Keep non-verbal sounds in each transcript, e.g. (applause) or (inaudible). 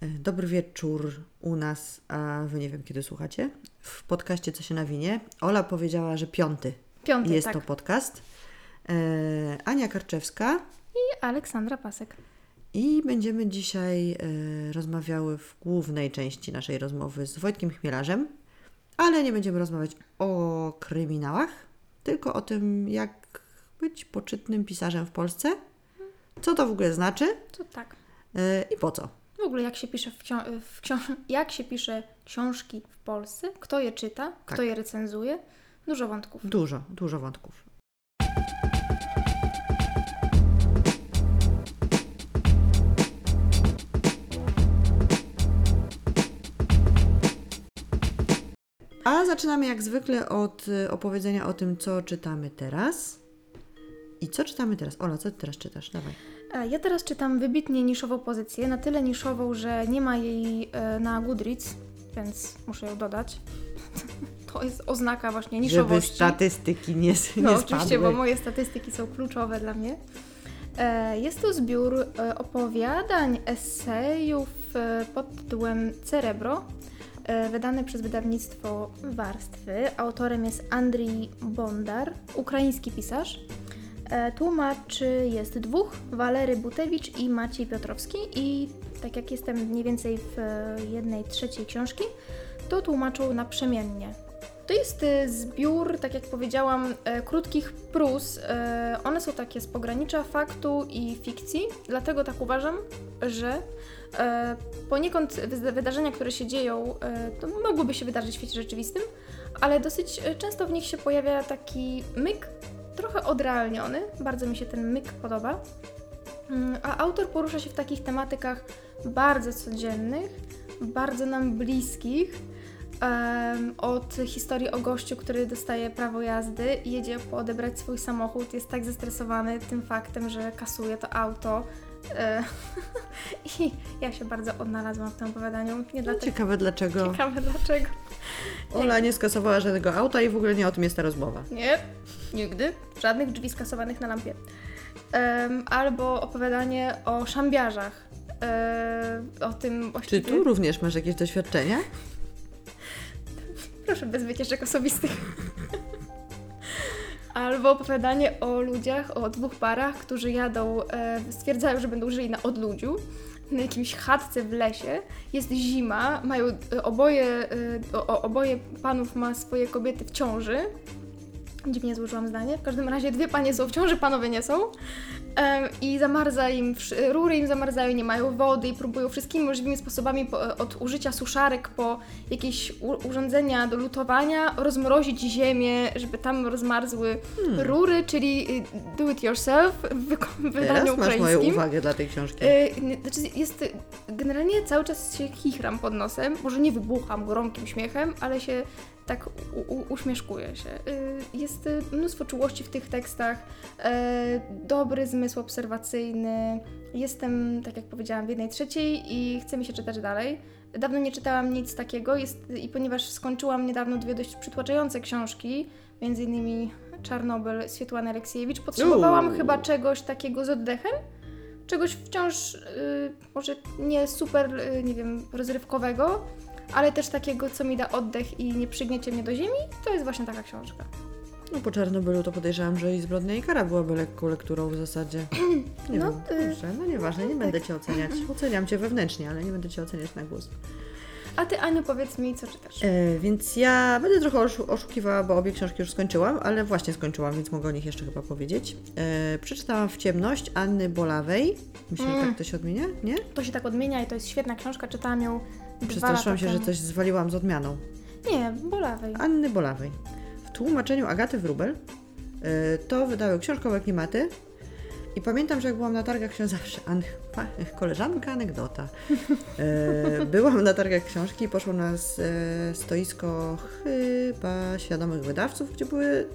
E, dobry wieczór u nas, a wy nie wiem kiedy słuchacie. W podcaście Co się nawinie. Ola powiedziała, że piąty, Piąty, jest tak. to podcast. E, Ania Karczewska I Aleksandra Pasek. i będziemy dzisiaj e, rozmawiały w głównej części naszej rozmowy z Wojtkiem Chmielarzem, ale nie będziemy rozmawiać o kryminałach, tylko o tym, jak być poczytnym pisarzem w Polsce, co to w ogóle znaczy To tak. e, i po co. W ogóle jak się pisze w, w (laughs) jak się pisze książki w Polsce, kto je czyta, kto Tak. je recenzuje, dużo wątków. Dużo, dużo wątków. A zaczynamy jak zwykle od y, opowiedzenia o tym, co czytamy teraz. I co czytamy teraz? Ola, co ty teraz czytasz? Dawaj. Ja teraz czytam wybitnie niszową pozycję, na tyle niszową, że nie ma jej e, na Goodreads, więc muszę ją dodać. (laughs) To jest oznaka właśnie Żeby niszowości. statystyki nie, nie No spadły. oczywiście, bo moje statystyki są kluczowe dla mnie. E, Jest to zbiór e, opowiadań, esejów pod tytułem Cerebro, wydany przez wydawnictwo Warstwy. Autorem jest Andrii Bondar, ukraiński pisarz. E, Tłumaczy jest dwóch, Walery Butewicz i Maciej Piotrowski i tak jak jestem mniej więcej w e, jednej trzeciej książki, to tłumaczą naprzemiennie. To jest e, zbiór, tak jak powiedziałam, krótkich prus. One są takie z pogranicza faktu i fikcji, dlatego tak uważam, że poniekąd wyda- wydarzenia, które się dzieją, to mogłyby się wydarzyć w świecie rzeczywistym, ale dosyć często w nich się pojawia taki myk, trochę odrealniony. Bardzo mi się ten myk podoba. Mm, A autor porusza się w takich tematykach bardzo codziennych, bardzo nam bliskich. Od historii o gościu, który dostaje prawo jazdy jedzie po odebrać swój samochód, jest tak zestresowany tym faktem, że kasuje to auto. E, (laughs) I ja się bardzo odnalazłam w tym opowiadaniu. Nie dlatego. Ciekawe dlaczego Ciekawe dlaczego. Ola nie skasowała żadnego auta i w ogóle nie o tym jest ta rozmowa. Nie, nigdy. Żadnych drzwi skasowanych na lampie. Em, albo opowiadanie o szambiarzach. E, o tym Czy właściwie... tu również masz jakieś doświadczenia? Proszę, bez wycieczek osobistych. Albo opowiadanie o ludziach, o dwóch parach, którzy jadą, e, stwierdzają, że będą żyli na odludziu, na jakimś chatce w lesie. Jest zima, mają e, oboje, e, o, oboje panów ma swoje kobiety w ciąży. Dziwnie złożyłam zdanie. W każdym razie dwie panie są w ciąży, panowie nie są. I zamarza im, rury im zamarzają, nie mają wody i próbują wszystkimi możliwymi sposobami po, od użycia suszarek po jakieś u, urządzenia do lutowania rozmrozić ziemię, żeby tam rozmarzły rury, czyli y, do it yourself w wydaniu Teraz masz ukraińskim. moją uwagę dla tej książki. Y, znaczy jest, generalnie cały czas się chichram pod nosem, może nie wybucham gromkim śmiechem, ale się tak u, u, uśmieszkuję się. Y, Jest y, mnóstwo czułości w tych tekstach, e, dobry zmysł obserwacyjny. Jestem, tak jak powiedziałam, w jednej trzeciej i chce mi się czytać dalej. Dawno nie czytałam nic takiego jest, i ponieważ skończyłam niedawno dwie dość przytłaczające książki, między innymi Czarnobyl Swietłany Aleksiejewicz, potrzebowałam Uuu. chyba czegoś takiego z oddechem, czegoś wciąż y, może nie super, y, nie wiem, rozrywkowego, ale też takiego, co mi da oddech i nie przygniecie mnie do ziemi, to jest właśnie taka książka. No po Czarnobylu to podejrzewam, że i Zbrodnia i Kara byłaby lekką lekturą w zasadzie. (clears throat) Nie No, wiem, y, dobrze, no nieważne, nie będę Cię oceniać. (clears throat) Oceniam Cię wewnętrznie, ale nie będę Cię oceniać na głos. A ty, Aniu, powiedz mi, co czytasz? E, więc ja będę trochę oszu- oszukiwała, bo obie książki już skończyłam, ale właśnie skończyłam, więc mogę o nich jeszcze chyba powiedzieć. E, przeczytałam W ciemność Anny Bolawej. Myślę, że Mm. tak to się odmienia, nie? To się tak odmienia i to jest świetna książka, czytałam ją Przestraszyłam się, że coś zwaliłam z odmianą. Nie, bolawej. Anny Bolawej. W tłumaczeniu Agaty Wrubel y, to wydały książkowe klimaty. I pamiętam, że jak byłam na targach książ zawsze, an, pa, koleżanka anegdota. Y, (laughs) byłam na targach książki i poszłam na s- e, stoisko chyba świadomych wydawców, gdzie były y,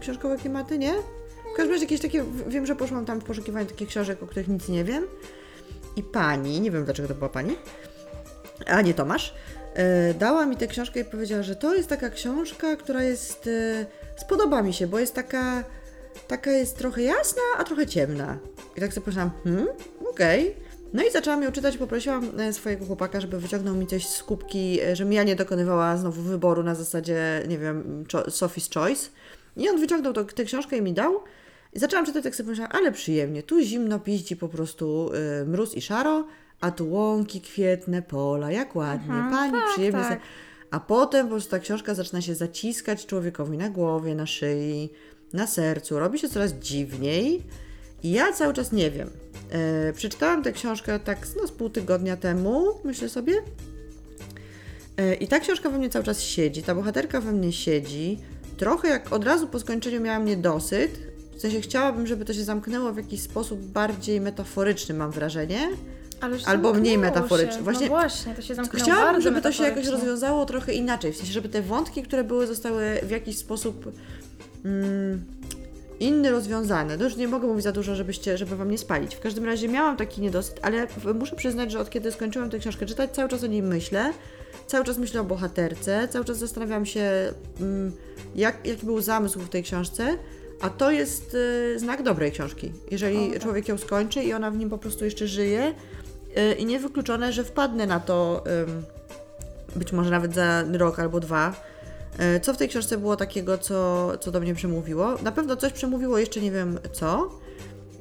książkowe klimaty, nie? W każdym razie jakieś takie, wiem, że poszłam tam w poszukiwaniu takich książek, o których nic nie wiem. I pani, nie wiem dlaczego to była pani, a nie Tomasz, e, dała mi tę książkę i powiedziała, że to jest taka książka, która jest. E, spodoba mi się, bo jest taka. Taka jest trochę jasna, a trochę ciemna. I tak sobie pomyślałam, hmm, okej. No i zaczęłam ją czytać, poprosiłam e, swojego chłopaka, żeby wyciągnął mi coś z kubki, żebym ja nie dokonywała znowu wyboru na zasadzie, nie wiem, Sophie's Choice. I on wyciągnął to, tę książkę i mi dał. I zaczęłam czytać, tak sobie pomyślałam, ale przyjemnie, tu zimno piździ po prostu y, mróz i szaro, a tu łąki, kwietne, pola, jak ładnie, pani tak, przyjemnie. tak. A potem po prostu ta książka zaczyna się zaciskać człowiekowi na głowie, na szyi, na sercu, robi się coraz dziwniej. I ja cały czas nie wiem. E, przeczytałam tę książkę tak no, z pół tygodnia temu, myślę sobie. E, I ta książka we mnie cały czas siedzi, ta bohaterka we mnie siedzi. Trochę jak od razu po skończeniu miałam niedosyt. W sensie chciałabym, żeby to się zamknęło w jakiś sposób bardziej metaforyczny, mam wrażenie. Albo mniej metaforycznie. Właśnie- no właśnie, to się zamknęło Chciałabym, żeby to się jakoś rozwiązało trochę inaczej. W sensie, żeby te wątki, które były, zostały w jakiś sposób mm, inny rozwiązane. No już nie mogę mówić za dużo, żebyście, żeby wam nie spalić. W każdym razie miałam taki niedosyt, ale muszę przyznać, że od kiedy skończyłam tę książkę czytać, cały czas o niej myślę. Cały czas myślę o bohaterce, cały czas zastanawiam się, mm, jak, jaki był zamysł w tej książce. A to jest y, znak dobrej książki. Jeżeli O, tak. człowiek ją skończy i ona w nim po prostu jeszcze żyje, i niewykluczone, że wpadnę na to być może nawet za rok albo dwa. Y, Co w tej książce było takiego, co, co do mnie przemówiło? Na pewno coś przemówiło, jeszcze nie wiem co,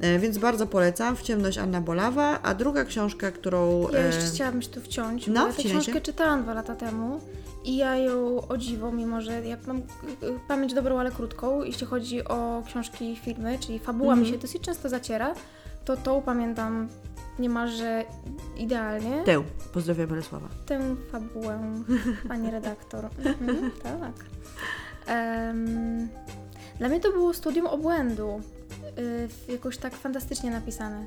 y, więc bardzo polecam. W ciemność Anna Bolawa, a druga książka, którą... Ja y, jeszcze chciałabym się tu wciąć, no, bo ja tę się. książkę czytałam dwa lata temu i ja ją o dziwo, mimo że jak mam y, y, pamięć dobrą, ale krótką, jeśli chodzi o książki i filmy, czyli fabuła Mhm. mi się dosyć często zaciera, to tą pamiętam niemalże idealnie. Tę. Pozdrawiam Bolesława. Tę fabułę, pani (laughs) redaktor. Mhm, tak. Em, dla mnie to było studium obłędu. Y, jakoś tak fantastycznie napisane.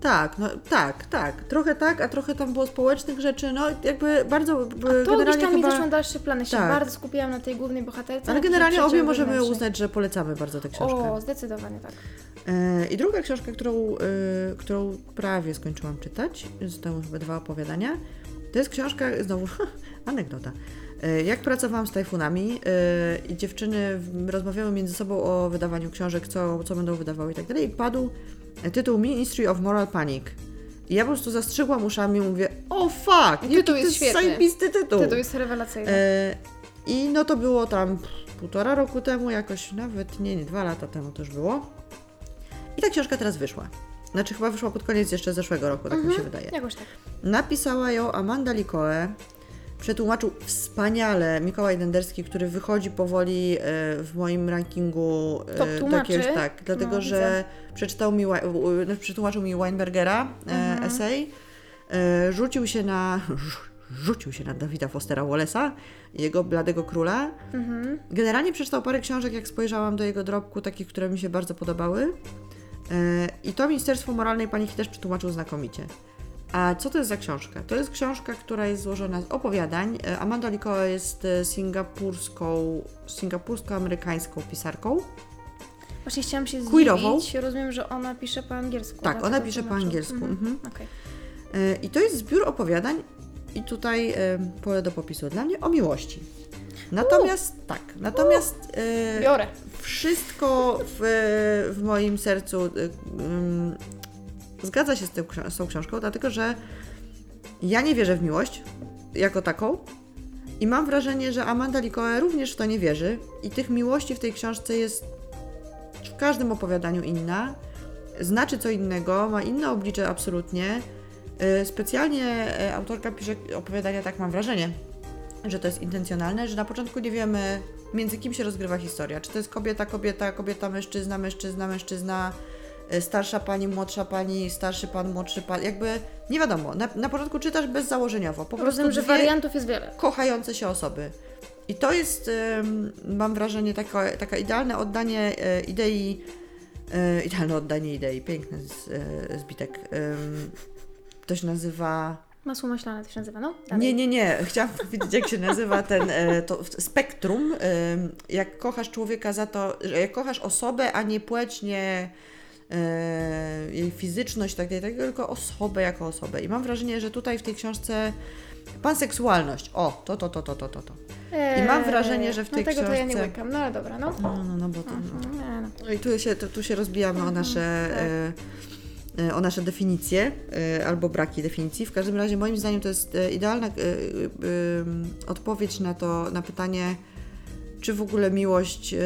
Tak, no tak, tak. Trochę tak, a trochę tam było społecznych rzeczy, no jakby bardzo A to generalnie tam mi chyba... zeszło na dalszy plan. Ja się tak. bardzo skupiłam na tej głównej bohaterce. Ale generalnie obie możemy wewnętrznych. uznać, że polecamy bardzo tę książkę. O, zdecydowanie tak. E, I druga książka, którą, e, którą prawie skończyłam czytać, zostały chyba dwa opowiadania, to jest książka, znowu (laughs) anegdota. E, Jak pracowałam z tajfunami i dziewczyny rozmawiały między sobą o wydawaniu książek, co, co będą wydawały i tak dalej, i padł tytuł Ministry of Moral Panic. I ja po prostu zastrzygłam uszami i mówię, o fuck, jaki Tytuł to jest jest świetny. zajebisty tytuł. Tytuł jest rewelacyjny. E, I no to było tam półtora roku temu, jakoś nawet nie, nie, dwa lata temu to już było. I ta książka teraz wyszła. Znaczy chyba wyszła pod koniec jeszcze zeszłego roku, tak mi się wydaje. Jakoś tak. Napisała ją Amanda Likoe. Przetłumaczył wspaniale Mikołaj Denderski, który wychodzi powoli e, w moim rankingu e, Top tłumaczy. jakiegoś, tak, dlatego No, że przeczytał mi, przetłumaczył mi Weinbergera e, Mhm. esej, rzucił się na rzucił się na Dawida Fostera Wallace'a, jego Bladego Króla. Mhm. Generalnie przeczytał parę książek, jak spojrzałam do jego drobku, takich, które mi się bardzo podobały. I to Ministerstwo Moralnej Paniki też przetłumaczył znakomicie. A co to jest za książka? To jest książka, która jest złożona z opowiadań. E, Amanda Likoe jest e, singapurską, singapursko-amerykańską pisarką. Właśnie chciałam się Queerową. zdziwić. Rozumiem, że ona pisze po angielsku. Tak, dlatego ona pisze po tłumaczył. angielsku. Mhm. Mhm. Okej. E, I to jest zbiór opowiadań i tutaj pole do popisu dla mnie o miłości. Natomiast tak, natomiast e, Biorę. wszystko w, w moim sercu zgadza się z, tym, z tą książką, dlatego że ja nie wierzę w miłość jako taką i mam wrażenie, że Amanda Likoe również w to nie wierzy i tych miłości w tej książce jest w każdym opowiadaniu inna, znaczy co innego, ma inne oblicze absolutnie. Y, Specjalnie y, autorka pisze opowiadania, tak mam wrażenie, że to jest intencjonalne, że na początku nie wiemy, między kim się rozgrywa historia. Czy to jest kobieta, kobieta, kobieta, mężczyzna, mężczyzna, mężczyzna, starsza pani, młodsza pani, starszy pan, młodszy pan. Jakby nie wiadomo. Na, na początku czytasz bezzałożeniowo. Po prostu Rozumiem, że dwie wariantów jest wiele. kochające się osoby. I to jest, mam wrażenie, taka, taka idealne oddanie e, idei, e, idealne oddanie idei, piękny z, zbitek. To się nazywa... Masło maślane to się nazywa, no? Dalej. Nie, nie, nie. Chciałam (laughs) powiedzieć, jak się nazywa ten to spektrum. Jak kochasz człowieka za to, że jak kochasz osobę, a nie płeć, nie jej fizyczność, tak, tak, tak, tylko osobę jako osobę. I mam wrażenie, że tutaj w tej książce panseksualność. O, to, to, to, to, to, to. to. I mam wrażenie, że w tej no tego to ja nie książce- łykam, no ale dobra, no. No, no, no, bo to, Mhm, nie, no. no i tu się, tu, tu się rozbijamy o nasze, tak. e, e, o nasze definicje e, albo braki definicji. W każdym razie moim zdaniem to jest e, idealna e, e, odpowiedź na to, na pytanie, czy w ogóle miłość e,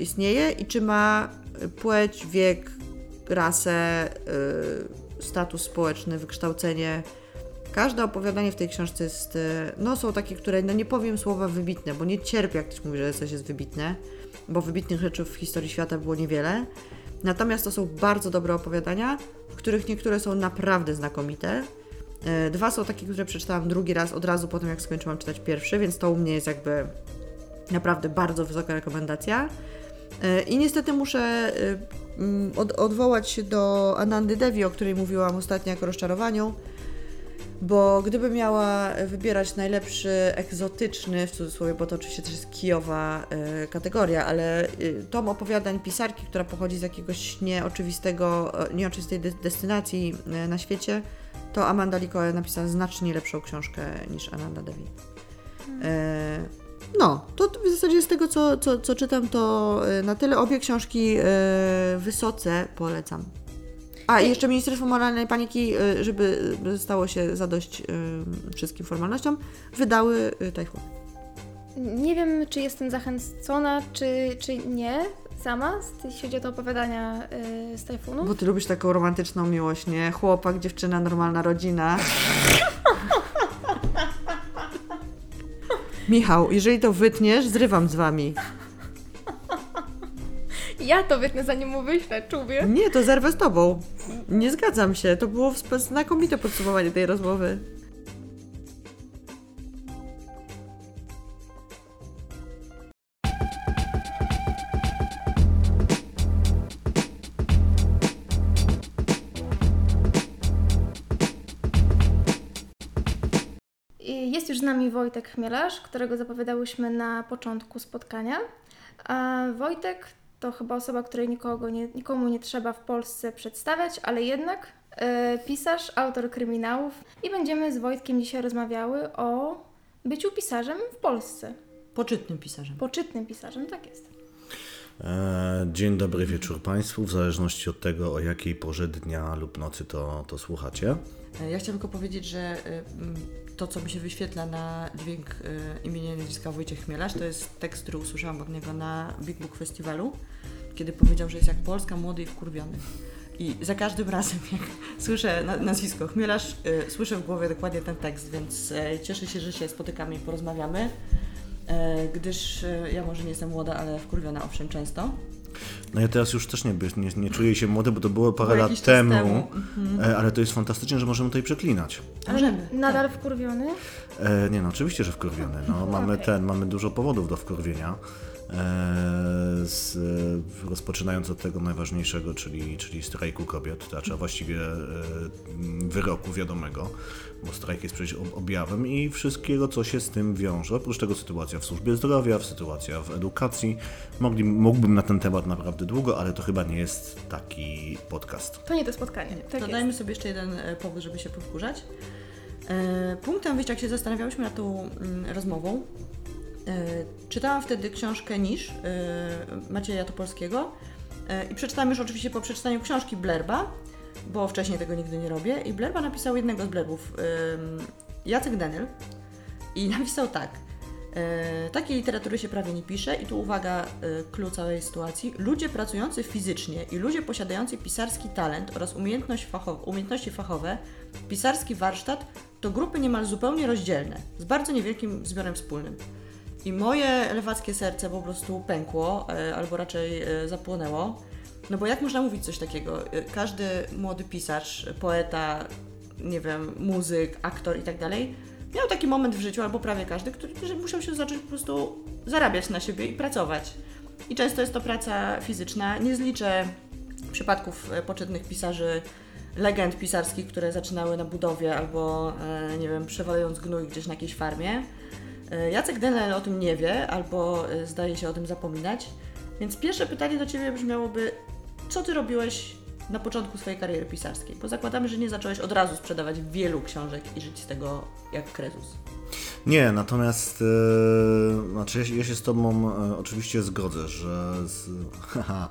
istnieje i czy ma płeć, wiek, rasę, e, status społeczny, wykształcenie. Każde opowiadanie w tej książce jest, e, no są takie, które, no nie powiem słowa wybitne, bo nie cierpię, jak ktoś mówi, że coś jest wybitne, bo wybitnych rzeczy w historii świata było niewiele. Natomiast to są bardzo dobre opowiadania, w których niektóre są naprawdę znakomite. E, Dwa są takie, które przeczytałam drugi raz od razu po tym, jak skończyłam czytać pierwszy, więc to u mnie jest jakby naprawdę bardzo wysoka rekomendacja. I niestety muszę mm, od, odwołać się do Anandy Devi, o której mówiłam ostatnio jako rozczarowaniu, bo gdybym miała wybierać najlepszy egzotyczny, w cudzysłowie, bo to oczywiście też jest kijowa e, kategoria, ale e, tom opowiadań pisarki, która pochodzi z jakiegoś nieoczywistego, nieoczywistej de- destynacji na świecie, to Amanda Lee napisała znacznie lepszą książkę niż Ananda Devi. E, no, to w zasadzie z tego, co, co, co czytam, to e, na tyle obie książki e, wysoce polecam. A, i jeszcze Ministerstwo Moralnej Paniki, e, żeby stało się zadość wszystkim formalnościom, wydały Tajfun. Nie wiem, czy jestem zachęcona, czy, czy nie sama, jeśli chodzi o te opowiadania z Tajfunu. Bo ty lubisz taką romantyczną miłość, nie? Chłopak, dziewczyna, normalna rodzina. (laughs) Michał, jeżeli to wytniesz, zrywam z wami. Ja to wytnę, zanim mu wyślę, czubię. Nie, to zerwę z tobą. Nie zgadzam się. To było znakomite podsumowanie tej rozmowy. Już z nami Wojtek Chmielarz, którego zapowiadałyśmy na początku spotkania. A Wojtek to chyba osoba, której nikogo nie, nikomu nie trzeba w Polsce przedstawiać, ale jednak e, pisarz, autor kryminałów i będziemy z Wojtkiem dzisiaj rozmawiały o byciu pisarzem w Polsce. Poczytnym pisarzem. Poczytnym pisarzem, tak jest. E, Dzień dobry wieczór Państwu, w zależności od tego, o jakiej porze dnia lub nocy to, to słuchacie. E, Ja chciałam tylko powiedzieć, że to, co mi się wyświetla na dźwięk y, imienia i nazwiska Wojciech Chmielarz, to jest tekst, który usłyszałam od niego na Big Book Festiwalu, kiedy powiedział, że jest jak Polska, młody i wkurwiony. I za każdym razem, jak (laughs) słyszę na, nazwisko Chmielarz, y, słyszę w głowie dokładnie ten tekst, więc e, cieszę się, że się spotykamy i porozmawiamy, e, gdyż e, ja może nie jestem młoda, ale wkurwiona owszem często. No ja teraz już też nie, nie, nie czuję się młody, bo to było parę Było lat temu, temu. e, ale to jest fantastycznie, że możemy tutaj przeklinać. Możemy. Nadal wkurwiony? E, nie no, oczywiście, że wkurwiony. No, (laughs) mamy Okej. ten, mamy dużo powodów do wkurwienia. E, z, e, rozpoczynając od tego najważniejszego, czyli, czyli strajku kobiet, znaczy a właściwie e, wyroku wiadomego, bo strajk jest przecież ob- objawem i wszystkiego, co się z tym wiąże. Oprócz tego sytuacja w służbie zdrowia, sytuacja w edukacji. Mogli, mógłbym na ten temat naprawdę długo, ale to chyba nie jest taki podcast. To nie to spotkanie. Tak jest. Dodajmy sobie jeszcze jeden powód, żeby się powkurzać. Punktem wyjścia, jak się zastanawiałyśmy nad tą mm, rozmową, czytałam wtedy książkę Nisz e, Macieja Topolskiego e, i przeczytałam już oczywiście po przeczytaniu książki Blerba, bo wcześniej tego nigdy nie robię i Blerba napisał jednego z Blerbów, Jacek Denyl i (laughs) napisał tak. E, takiej literatury się prawie nie pisze i tu uwaga, e, clue całej sytuacji. Ludzie pracujący fizycznie i ludzie posiadający pisarski talent oraz umiejętność fachow- umiejętności fachowe, pisarski warsztat to grupy niemal zupełnie rozdzielne, z bardzo niewielkim zbiorem wspólnym. I moje lewackie serce po prostu pękło, e, albo raczej e, zapłonęło. No bo jak można mówić coś takiego? E, Każdy młody pisarz, poeta, nie wiem, muzyk, aktor i tak dalej, miał taki moment w życiu, albo prawie każdy, który musiał się zacząć po prostu zarabiać na siebie i pracować. I często jest to praca fizyczna. Nie zliczę przypadków poczytnych pisarzy, legend pisarskich, które zaczynały na budowie albo, nie wiem, przewalając gnój gdzieś na jakiejś farmie. E, Jacek Denel o tym nie wie, albo e, zdaje się o tym zapominać. Więc pierwsze pytanie do Ciebie brzmiałoby, co Ty robiłeś na początku swojej kariery pisarskiej? Bo zakładamy, że nie zacząłeś od razu sprzedawać wielu książek i żyć z tego jak krezus. Nie, natomiast e, znaczy ja, się- ja się z Tobą e, oczywiście zgodzę, że z, (laughs) haha,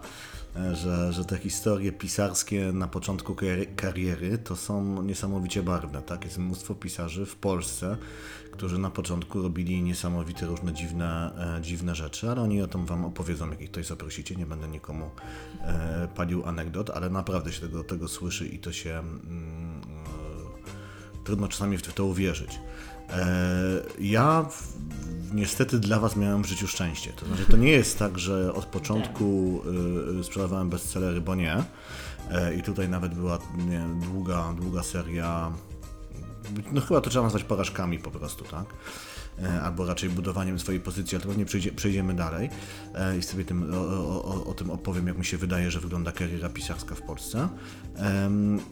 że, że te historie pisarskie na początku kariery- to są niesamowicie barwne. Tak? Jest mnóstwo pisarzy w Polsce, którzy na początku robili niesamowite różne dziwne, e, dziwne rzeczy, ale oni o tym wam opowiedzą, jak ich ktoś zaprosicie. Nie będę nikomu e, palił anegdot, ale naprawdę się tego, tego słyszy i to się mm, e, trudno czasami w to uwierzyć. E, ja niestety dla Was miałem w życiu szczęście. To znaczy, to nie jest tak, że od początku y, sprzedawałem bestsellery, bo nie. E, I tutaj nawet była długa, długa seria. No chyba to trzeba nazwać porażkami po prostu, tak? E, Albo raczej budowaniem swojej pozycji, ale to pewnie przejdzie, przejdziemy dalej e, i sobie tym, o, o, o, tym opowiem, jak mi się wydaje, że wygląda kariera pisarska w Polsce.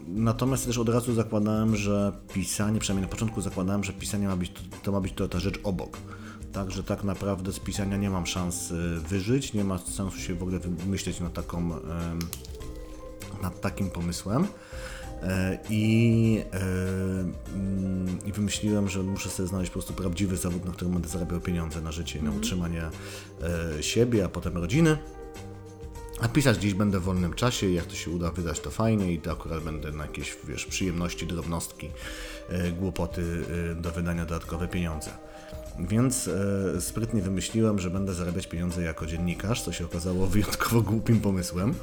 Natomiast też od razu zakładałem, że pisanie, przynajmniej na początku zakładałem, że pisanie ma być, to ma być to ta rzecz obok. Także tak naprawdę z pisania nie mam szans y, wyżyć, nie ma sensu się w ogóle wymyśleć nad, taką, nad takim pomysłem. E, I, e, mm, I wymyśliłem, że muszę sobie znaleźć po prostu prawdziwy zawód, na którym będę zarabiał pieniądze na życie i na utrzymanie e, siebie, a potem rodziny. A pisać gdzieś będę w wolnym czasie, jak to się uda wydać, to fajnie i to akurat będę na jakieś, wiesz, przyjemności, drobnostki, głupoty do wydania dodatkowe pieniądze. Więc e, sprytnie wymyśliłem, że będę zarabiać pieniądze jako dziennikarz, co się okazało wyjątkowo głupim pomysłem.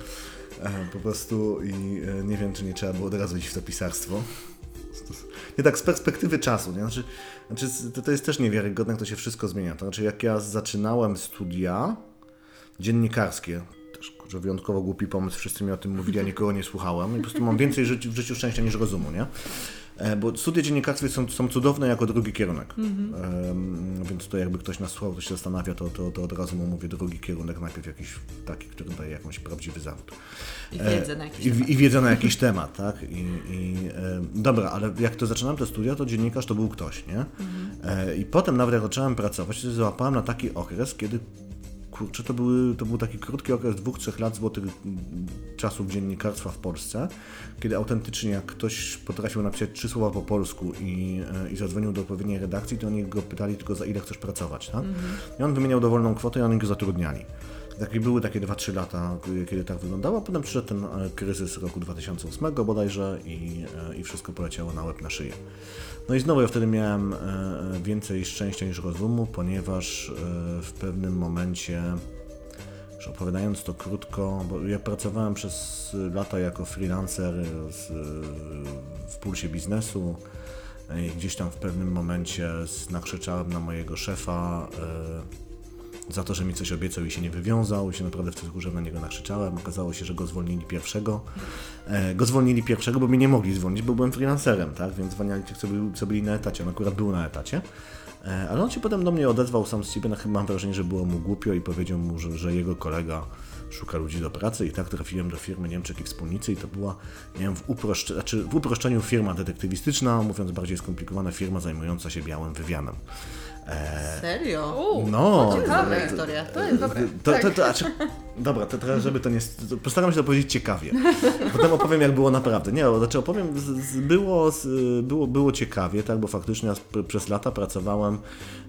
E, po prostu i e, nie wiem, czy nie trzeba było od razu iść w to pisarstwo. Nie tak z perspektywy czasu, nie? Znaczy, znaczy to, to jest też niewiarygodne, jak to się wszystko zmienia. To znaczy, jak ja zaczynałem studia dziennikarskie, też kurczę, wyjątkowo głupi pomysł, wszyscy mi o tym mówili, ja nikogo nie słuchałem i po prostu mam więcej (laughs) w życiu szczęścia niż rozumu, nie? E, Bo studia dziennikarstwa są, są cudowne jako drugi kierunek. Em, więc to jakby ktoś nas słuchał, to się zastanawia, to, to, to od razu mu mówię drugi kierunek, najpierw jakiś taki, który daje jakąś prawdziwy zawód. I wiedzę na jakiś I, temat. I wiedzę na jakiś temat, tak? I, i, e, dobra, ale jak to zaczynałem te studia, to dziennikarz to był ktoś, nie? E, I potem nawet jak zacząłem pracować, to załapałem na taki okres, kiedy kurczę, to, były, to był taki krótki okres dwóch, trzech lat złotych czasów dziennikarstwa w Polsce, kiedy autentycznie jak ktoś potrafił napisać trzy słowa po polsku i, e, i zadzwonił do odpowiedniej redakcji, to oni go pytali tylko za ile chcesz pracować, tak? I on wymieniał dowolną kwotę i oni go zatrudniali. Takie były takie 2-3 lata, kiedy tak wyglądało. Potem przyszedł ten e, kryzys roku 2008 bodajże i, e, i wszystko poleciało na łeb na szyję. No i znowu ja wtedy miałem e, więcej szczęścia niż rozumu, ponieważ w pewnym momencie, już opowiadając to krótko, bo ja pracowałem przez lata jako freelancer w pulsie biznesu i gdzieś tam w pewnym momencie nakrzyczałem na mojego szefa za to, że mi coś obiecał i się nie wywiązał, i się naprawdę w wkurze na niego nakrzyczałem. Okazało się, że go zwolnili pierwszego. E, go zwolnili pierwszego, bo mnie nie mogli zwolnić, bo byłem freelancerem, tak? Więc zwalniali tych, co byli, co byli na etacie. On akurat był na etacie. E, ale on się potem do mnie odezwał sam z siebie, no mam wrażenie, że było mu głupio i powiedział mu, że, że jego kolega szuka ludzi do pracy i tak trafiłem do firmy Niemczech i Wspólnicy i to była, nie wiem, w, uproszcze, znaczy w uproszczeniu firma detektywistyczna, mówiąc bardziej skomplikowana firma zajmująca się białym wywiadem. Serio? No, Ciekawa to- historia. to jest dobre. to, tak. to, to, znaczy, dobra, to teraz, żeby to nie. To postaram się to powiedzieć ciekawie. Potem opowiem, jak było naprawdę. Nie, znaczy opowiem, z, z, było, z, było, było ciekawie, tak, bo faktycznie ja przez lata pracowałem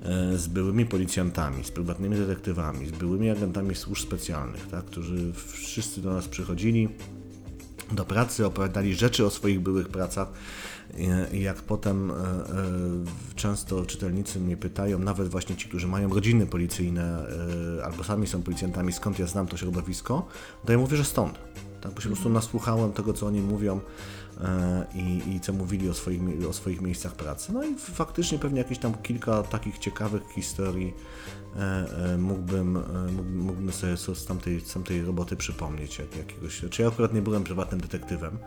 e, z byłymi policjantami, z prywatnymi detektywami, z byłymi agentami służb specjalnych, tak, którzy wszyscy do nas przychodzili do pracy, opowiadali rzeczy o swoich byłych pracach. I- jak potem e, e, często czytelnicy mnie pytają, nawet właśnie ci, którzy mają rodziny policyjne e, albo sami są policjantami, skąd ja znam to środowisko, to ja mówię, że stąd. Tak, bo się po prostu nasłuchałem tego, co oni mówią i, i co mówili o swoich, o swoich miejscach pracy. No i faktycznie pewnie jakieś tam kilka takich ciekawych historii mógłbym, e, mógłbym, mógłbym sobie z tamtej, z tamtej roboty przypomnieć. Jak, jakiegoś, czy ja akurat nie byłem prywatnym detektywem,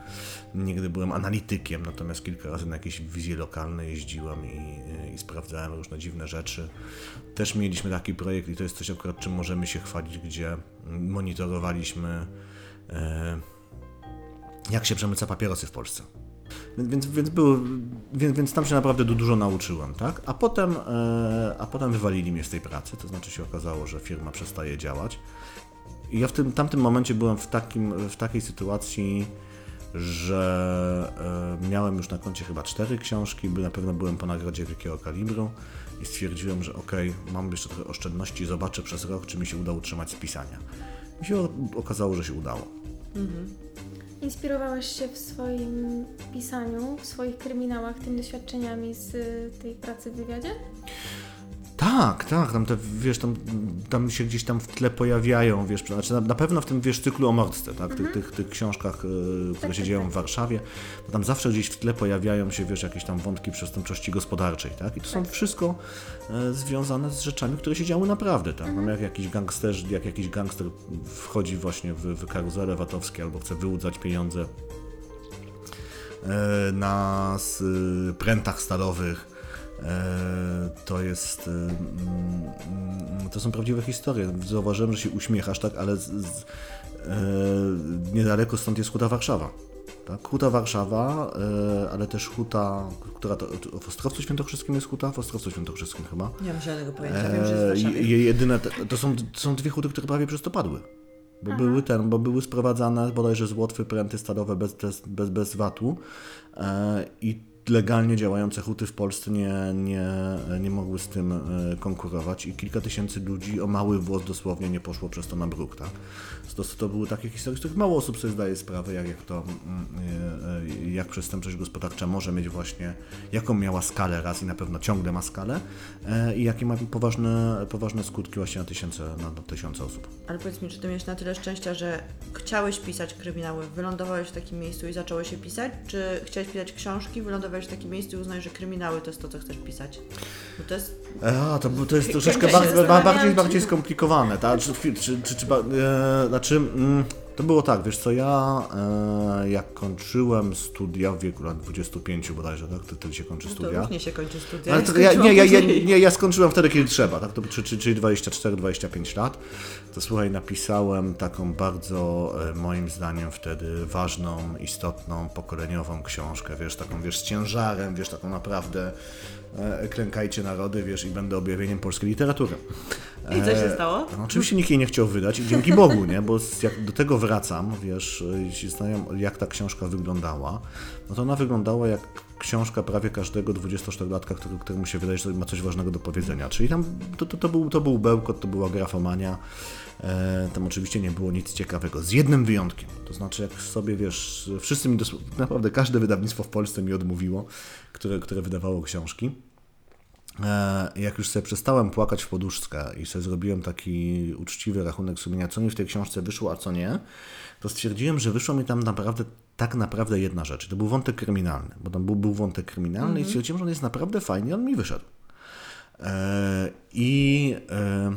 nigdy byłem analitykiem, natomiast kilka razy na jakieś wizje lokalne jeździłem i, i sprawdzałem różne dziwne rzeczy. Też mieliśmy taki projekt i to jest coś akurat, czym możemy się chwalić, gdzie monitorowaliśmy e, jak się przemyca papierosy w Polsce. Więc, więc, było, więc, więc tam się naprawdę du- dużo nauczyłem, tak? A potem, e, a potem wywalili mnie z tej pracy, to znaczy się okazało, że firma przestaje działać. I ja w tym tamtym momencie byłem w, takim, w takiej sytuacji, że e, miałem już na koncie chyba cztery książki, by na pewno byłem po nagrodzie wielkiego kalibru i stwierdziłem, że okej, mam jeszcze trochę oszczędności, zobaczę przez rok, czy mi się uda utrzymać z pisania. I się okazało, że się udało. Inspirowałeś się w swoim pisaniu, w swoich kryminałach tymi doświadczeniami z y, tej pracy w wywiadzie? Tak, tak, tam te, wiesz, tam, tam się gdzieś tam w tle pojawiają, wiesz, znaczy na, na pewno w tym, wiesz, cyklu o mordce, tak, tych, tych, tych książkach, y, które tak, się dzieją tak. w Warszawie, bo tam zawsze gdzieś w tle pojawiają się, wiesz, jakieś tam wątki przestępczości gospodarczej, tak, i to są Tak. wszystko e, związane z rzeczami, które się działy naprawdę, tak, no, jak jakiś gangsterzy, jak jakiś gangster wchodzi właśnie w, w karuzele VAT-owskie albo chce wyłudzać pieniądze e, na y, prętach stalowych. E, To jest. e, mm, mm, To są prawdziwe historie. Zauważyłem, że się uśmiechasz, tak, ale z, z, e, niedaleko stąd jest Huta Warszawa. Tak? Huta Warszawa, e, ale też Huta, która to, w Ostrowcu Świętokrzyskim jest Huta? W Ostrowcu Świętokrzyskim chyba. Nie mam żadnego pojęcia, wiem, że jest jedyne, to, są, to są dwie huty, które prawie przez to padły. Bo były ten, bo były sprowadzane bodajże z Łotwy pręty stalowe bez, bez, bez, bez VAT-u i legalnie działające huty w Polsce nie, nie, nie mogły z tym e, konkurować i kilka tysięcy ludzi o mały włos dosłownie nie poszło przez to na bruk, tak? To, to były takie historie, z których mało osób sobie zdaje sprawę, jak, jak to, mm, e, e, jak przestępczość gospodarcza może mieć właśnie, jaką miała skalę raz i na pewno ciągle ma skalę e, i jakie ma poważne, poważne skutki właśnie na tysiące, na, na tysiące osób. Ale powiedz mi, czy ty miałeś na tyle szczęścia, że chciałeś pisać kryminały, wylądowałeś w takim miejscu i zacząłeś je pisać? Czy chciałeś pisać książki, wylądowałeś w takim miejscu i uznałeś, że kryminały to jest to, co chcesz pisać? Bo to jest... A, to, to jest (laughs) troszeczkę się bardziej, bardziej, bardziej skomplikowane, tak? Czy, czy, czy, czy, czy, e, znaczy, mm, to było tak, wiesz co, ja e, jak kończyłem studia w wieku lat 25 bodajże, tak? Wtedy się kończy To studia. różnie się kończy studia. Ale ja to ja, nie, ja, ja, nie, ja skończyłem wtedy, kiedy trzeba, tak? To, czy, czy, czyli 24-25 lat. To słuchaj, napisałem taką bardzo, e, moim zdaniem wtedy ważną, istotną, pokoleniową książkę, wiesz, taką, wiesz, z ciężarem, wiesz, taką naprawdę klękajcie narody, wiesz, i będę objawieniem polskiej literatury. I co się E, stało? no, oczywiście nikt jej nie chciał wydać i dzięki Bogu, nie? Bo jak do tego wracam, wiesz, jeśli znają, jak ta książka wyglądała, no to ona wyglądała jak książka prawie każdego 24-latka, który, któremu się wydaje, że ma coś ważnego do powiedzenia. Czyli tam to, to, to, był, to był bełkot, to była grafomania. E, tam oczywiście nie było nic ciekawego, z jednym wyjątkiem. To znaczy, jak sobie wiesz, wszyscy mi naprawdę każde wydawnictwo w Polsce mi odmówiło, które, które wydawało książki. E, jak już sobie przestałem płakać w poduszkę i sobie zrobiłem taki uczciwy rachunek sumienia, co mi w tej książce wyszło, a co nie, to stwierdziłem, że wyszło mi tam naprawdę tak naprawdę jedna rzecz. To był wątek kryminalny, bo tam był, był wątek kryminalny i stwierdziłem, że on jest naprawdę fajny i on mi wyszedł. E, I e,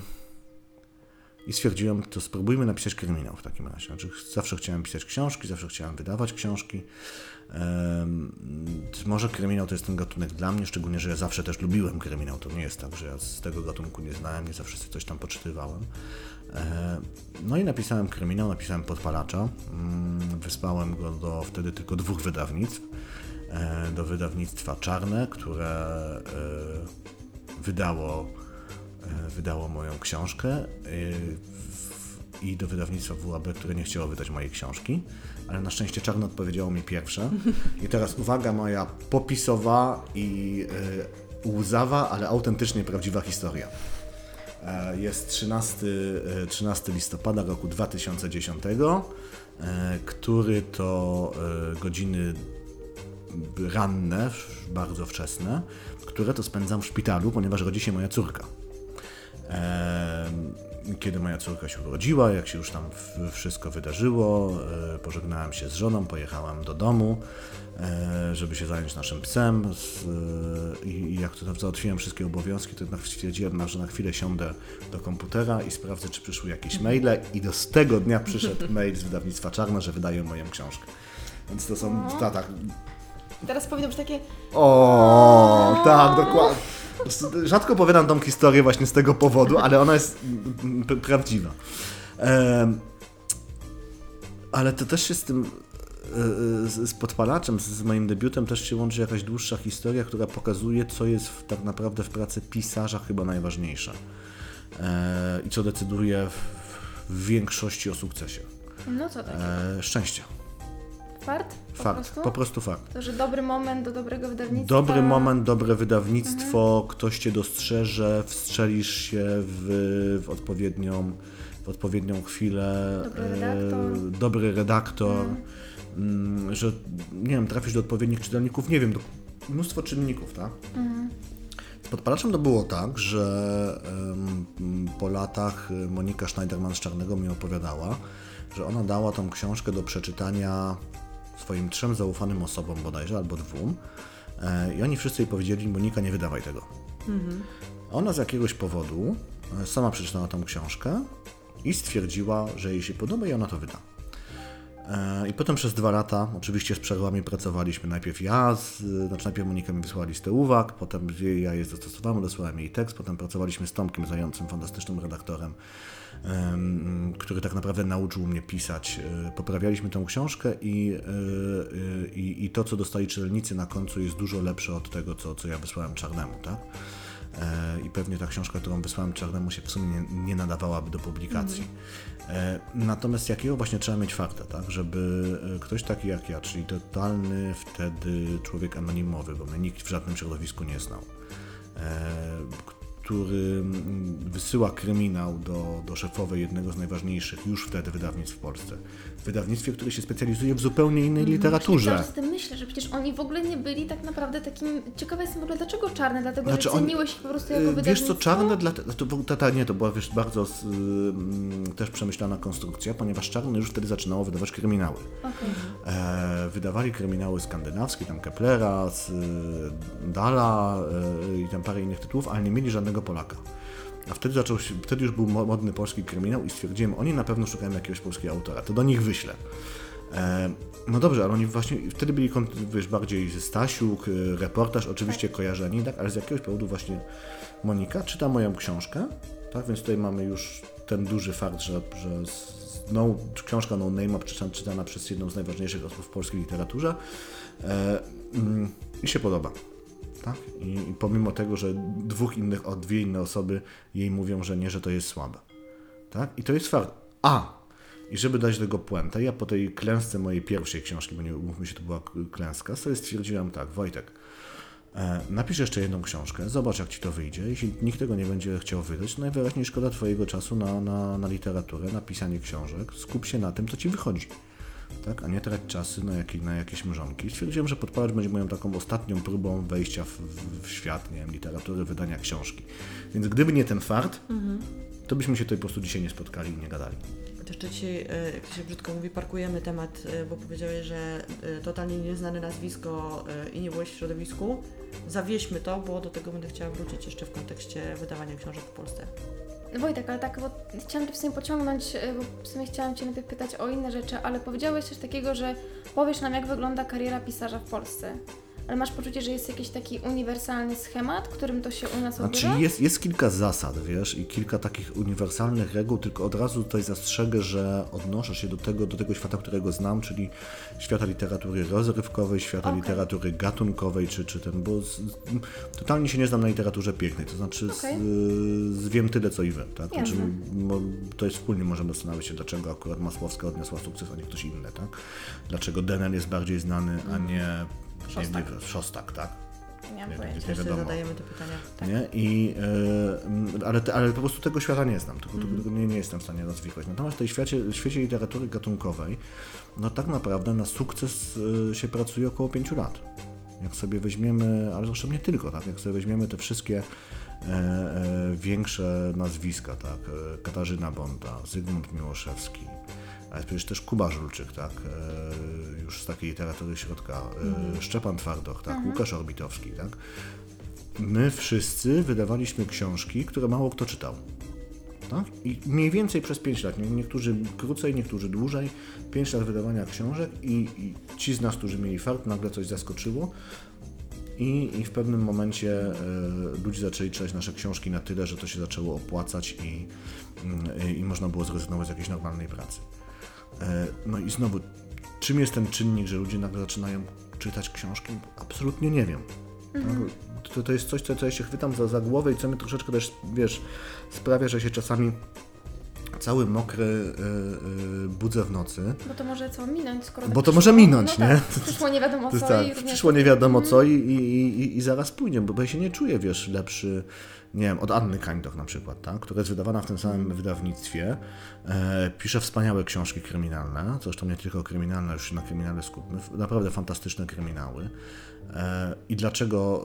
i stwierdziłem, to spróbujmy napisać kryminał w takim razie. Znaczy, zawsze chciałem pisać książki, zawsze chciałem wydawać książki. Może kryminał to jest ten gatunek dla mnie, szczególnie, że ja zawsze też lubiłem kryminał. To nie jest tak, że ja z tego gatunku nie znałem, nie zawsze coś tam poczytywałem. E, No i napisałem kryminał, napisałem podpalacza. Mm, Wysłałem go do wtedy tylko dwóch wydawnictw. E, Do wydawnictwa Czarne, które e, wydało wydało moją książkę i do wydawnictwa WAB, które nie chciało wydać mojej książki, ale na szczęście Czarno odpowiedziało mi pierwsze. I teraz uwaga moja popisowa i łzawa, ale autentycznie prawdziwa historia. E, Jest 13, e, 13 listopada roku 2010, e, który to e, godziny ranne, bardzo wczesne, które to spędzam w szpitalu, ponieważ rodzi się moja córka. Kiedy moja córka się urodziła, jak się już tam wszystko wydarzyło, e, pożegnałem się z żoną, pojechałem do domu, e, żeby się zająć naszym psem. e, I jak to załatwiłem wszystkie obowiązki, to jednak stwierdziłem, że na chwilę siądę do komputera i sprawdzę, czy przyszły jakieś maile. I do z tego dnia przyszedł (laughs) mail z wydawnictwa Czarne, że wydają moją książkę. Więc to są, ta, tak, Teraz powinno być takie, o, tak, dokładnie. Rzadko opowiadam tą historię właśnie z tego powodu, ale ona jest prawdziwa. Ale to też się z tym, e, e, z, podpalaczem, z, moim debiutem też się łączy jakaś dłuższa historia, która pokazuje, co jest w, tak naprawdę w pracy pisarza chyba najważniejsze. E, I co decyduje w, w większości o sukcesie. no co tak, E, szczęście. fart? Po Fakt. prostu? Po prostu fakt. To, że dobry moment do dobrego wydawnictwa. Dobry moment, dobre wydawnictwo, ktoś cię dostrzeże, wstrzelisz się w, w odpowiednią w odpowiednią chwilę, Dobry e, redaktor. dobry redaktor, mm, że nie wiem, trafisz do odpowiednich czytelników, nie wiem, do mnóstwo czynników, tak? Z podpalaczem to było tak, że po latach y, Monika Schneiderman z Czarnego mi opowiadała, że ona dała tą książkę do przeczytania swoim trzem zaufanym osobom bodajże, albo dwóm. E, I oni wszyscy jej powiedzieli, Monika, nie wydawaj tego. Ona z jakiegoś powodu e, sama przeczytała tą książkę i stwierdziła, że jej się podoba i ona to wyda. E, I potem przez dwa lata, oczywiście z przerwami pracowaliśmy. Najpierw ja, z, znaczy najpierw Monika mi wysłała listę uwag, potem ja je dostosowałem, dosłałem jej tekst, potem pracowaliśmy z Tomkiem Zającym, fantastycznym redaktorem, em, który tak naprawdę nauczył mnie pisać. E, Poprawialiśmy tą książkę i, e, i, i to, co dostali czytelnicy na końcu jest dużo lepsze od tego, co, co ja wysłałem Czarnemu, tak? I pewnie ta książka, którą wysłałem Czarnemu się w sumie nie, nie nadawałaby do publikacji. E, Natomiast jakiego właśnie trzeba mieć fakta, tak? Żeby e, ktoś taki jak ja, czyli totalny wtedy człowiek anonimowy, bo mnie nikt w żadnym środowisku nie znał, e, który mm, wysyła kryminał do, do szefowej jednego z najważniejszych już wtedy wydawnictw w Polsce. W wydawnictwie, które się specjalizuje w zupełnie innej literaturze. Cały czas o tym myślę, że przecież oni w ogóle nie byli tak naprawdę takim... Ciekawa jestem w ogóle, dlaczego czarne? Dlatego, Znaczy że on- ceniłeś ich po prostu jako Y, wydawnictwo? Wiesz co, czarne, dla, ta, ta, nie, to była wiesz, bardzo s- mm, też przemyślana konstrukcja, ponieważ czarne już wtedy zaczynało wydawać kryminały. Okej. E, wydawali kryminały skandynawskie, tam Keplera, z, y, Dala y, i tam parę innych tytułów, ale nie mieli żadnego Polaka. A wtedy, zaczął się, wtedy już był mo- modny polski kryminał i stwierdziłem, oni na pewno szukają jakiegoś polskiego autora, to do nich wyślę. E, no dobrze, ale oni właśnie wtedy byli wiesz, bardziej Stasiuk, y, reportaż, oczywiście kojarzeni, tak, ale z jakiegoś powodu właśnie Monika czyta moją książkę, tak, więc tutaj mamy już ten duży fakt, że, że z- no, książka No Name czytana, czytana przez jedną z najważniejszych osób w polskiej literaturze e, mm, i się podoba. Tak? I, pomimo tego, że dwóch innych, o dwie inne osoby jej mówią, że nie, że to jest słabe. Tak? I to jest fakt. A! I żeby dać tego puentę, ja po tej klęsce mojej pierwszej książki, bo nie umówmy się, to była klęska, sobie stwierdziłem tak, Wojtek, e, napisz jeszcze jedną książkę, zobacz jak ci to wyjdzie. Jeśli nikt tego nie będzie chciał wydać, najwyraźniej szkoda twojego czasu na, na, na literaturę, na pisanie książek. Skup się na tym, co ci wychodzi. Tak, a nie trać czasy na, jakie, na jakieś mrzonki. Stwierdziłem, że podpalacz będzie moją taką ostatnią próbą wejścia w, w, świat, nie wiem, literatury, wydania książki. Więc gdyby nie ten fart, to byśmy się tutaj po prostu dzisiaj nie spotkali i nie gadali. Jeszcze dzisiaj, e, jak to się brzydko mówi, parkujemy temat, e, bo powiedziałeś, że e, totalnie nieznane nazwisko i nie byłeś w środowisku. Zawieźmy to, bo do tego będę chciała wrócić jeszcze w kontekście wydawania książek w Polsce. Wojtek, ale tak, bo chciałam Cię w sumie pociągnąć, y, bo w sumie chciałam Cię najpierw pytać o inne rzeczy, ale powiedziałeś coś takiego, że powiesz nam, jak wygląda kariera pisarza w Polsce. Ale masz poczucie, że jest jakiś taki uniwersalny schemat, którym to się u nas Znaczy odbywa? jest, jest kilka zasad, wiesz, i kilka takich uniwersalnych reguł, tylko od razu tutaj zastrzegę, że odnoszę się do tego, do tego świata, którego znam, czyli świata literatury rozrywkowej, świata Okej. literatury gatunkowej, czy, czy ten, bo z, totalnie się nie znam na literaturze pięknej, to znaczy Okej. z, z, wiem tyle, co i wy, tak? Znaczy, to jest wspólnie możemy zastanawiać się, dlaczego akurat Masłowska odniosła sukces, a nie ktoś inny, tak? Dlaczego Denel jest bardziej znany, a nie Szostak. Nie, nie, Szostak, tak? Nie mam Nie, pojęcia. nie wiadomo. zadajemy te pytania. Nie? I, e, ale, te- ale po prostu tego świata nie znam, tego, Mhm. tego nie, nie jestem w stanie rozwikłać. Natomiast w tej świecie, świecie literatury gatunkowej, no tak naprawdę na sukces e, się pracuje około pięciu lat. Jak sobie weźmiemy, ale zresztą nie tylko, tak? Jak sobie weźmiemy te wszystkie e, e, większe nazwiska, tak? E, Katarzyna Bonda, Zygmunt Miłoszewski, ale przecież też Kuba Żulczyk, tak? E, już z takiej literatury środka, e, Szczepan Twardoch, tak? Łukasz Orbitowski, tak? my wszyscy wydawaliśmy książki, które mało kto czytał. Tak? I mniej więcej przez 5 lat, nie- niektórzy krócej, niektórzy dłużej, 5 lat wydawania książek i, i ci z nas, którzy mieli fart, nagle coś zaskoczyło i, i w pewnym momencie e, ludzie zaczęli czytać nasze książki na tyle, że to się zaczęło opłacać i, mm, i można było zrezygnować z jakiejś normalnej pracy. E, no i znowu, czym jest ten czynnik, że ludzie nagle zaczynają czytać książki? Absolutnie nie wiem. Tak? To, to jest coś, co, co ja się chwytam za, za głowę i co mnie troszeczkę też, wiesz, sprawia, że się czasami cały mokry y, y, budzę w nocy. Bo to może co minąć, skoro Bo tak to może przyszło. minąć, no nie? Tak, przyszło nie wiadomo co tak, i przyszło nie wiadomo co i, i, i, i zaraz pójdzie, bo ja się nie czuję, wiesz, lepszy, nie wiem, od Anny Kańtoch na przykład, tak? która jest wydawana w tym samym wydawnictwie. E, pisze wspaniałe książki kryminalne, zresztą nie tylko kryminalne, już się na kryminale skupmy, naprawdę fantastyczne kryminały. E, I dlaczego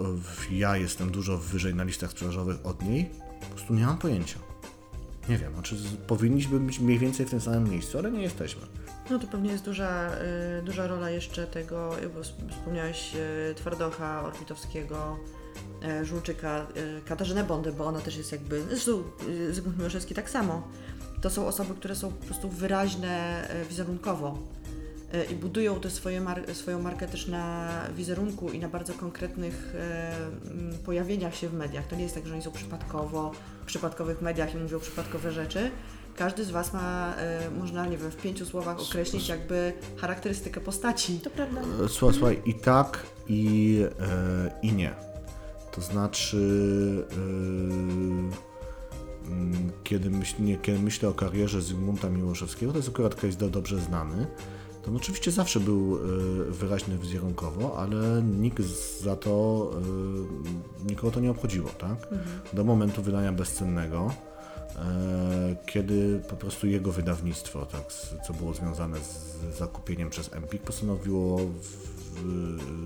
ja jestem dużo wyżej na listach sprzedażowych od niej? Po prostu nie mam pojęcia. Nie wiem, znaczy powinniśmy być mniej więcej w tym samym miejscu, ale nie jesteśmy. No to pewnie jest duża, y, duża rola jeszcze tego, wsp- wspomniałeś, y, Twardocha, Orbitowskiego, y, Żulczyka, y, Katarzynę Bondę, bo ona też jest jakby, zresztą y, Zygmunt Miłoszewski tak samo. To są osoby, które są po prostu wyraźne wizerunkowo i budują te swoje mar- swoją markę też na wizerunku i na bardzo konkretnych pojawieniach się w mediach. To nie jest tak, że oni są przypadkowo w przypadkowych mediach i mówią przypadkowe rzeczy. Każdy z Was ma, y, można, nie wiem, w pięciu słowach określić jakby charakterystykę postaci. To prawda. E, Słuchaj, słuchaj, i tak, i, e, i nie. To znaczy, e, mm, kiedy, myśl, nie, kiedy myślę o karierze Zygmunta Miłoszewskiego, to jest akurat case do, dobrze znany, to on oczywiście zawsze był e, wyraźny wizerunkowo, ale nikt za to, e, nikogo to nie obchodziło, tak? Do momentu wydania bezcennego, kiedy po prostu jego wydawnictwo, tak, co było związane z zakupieniem przez Empik, postanowiło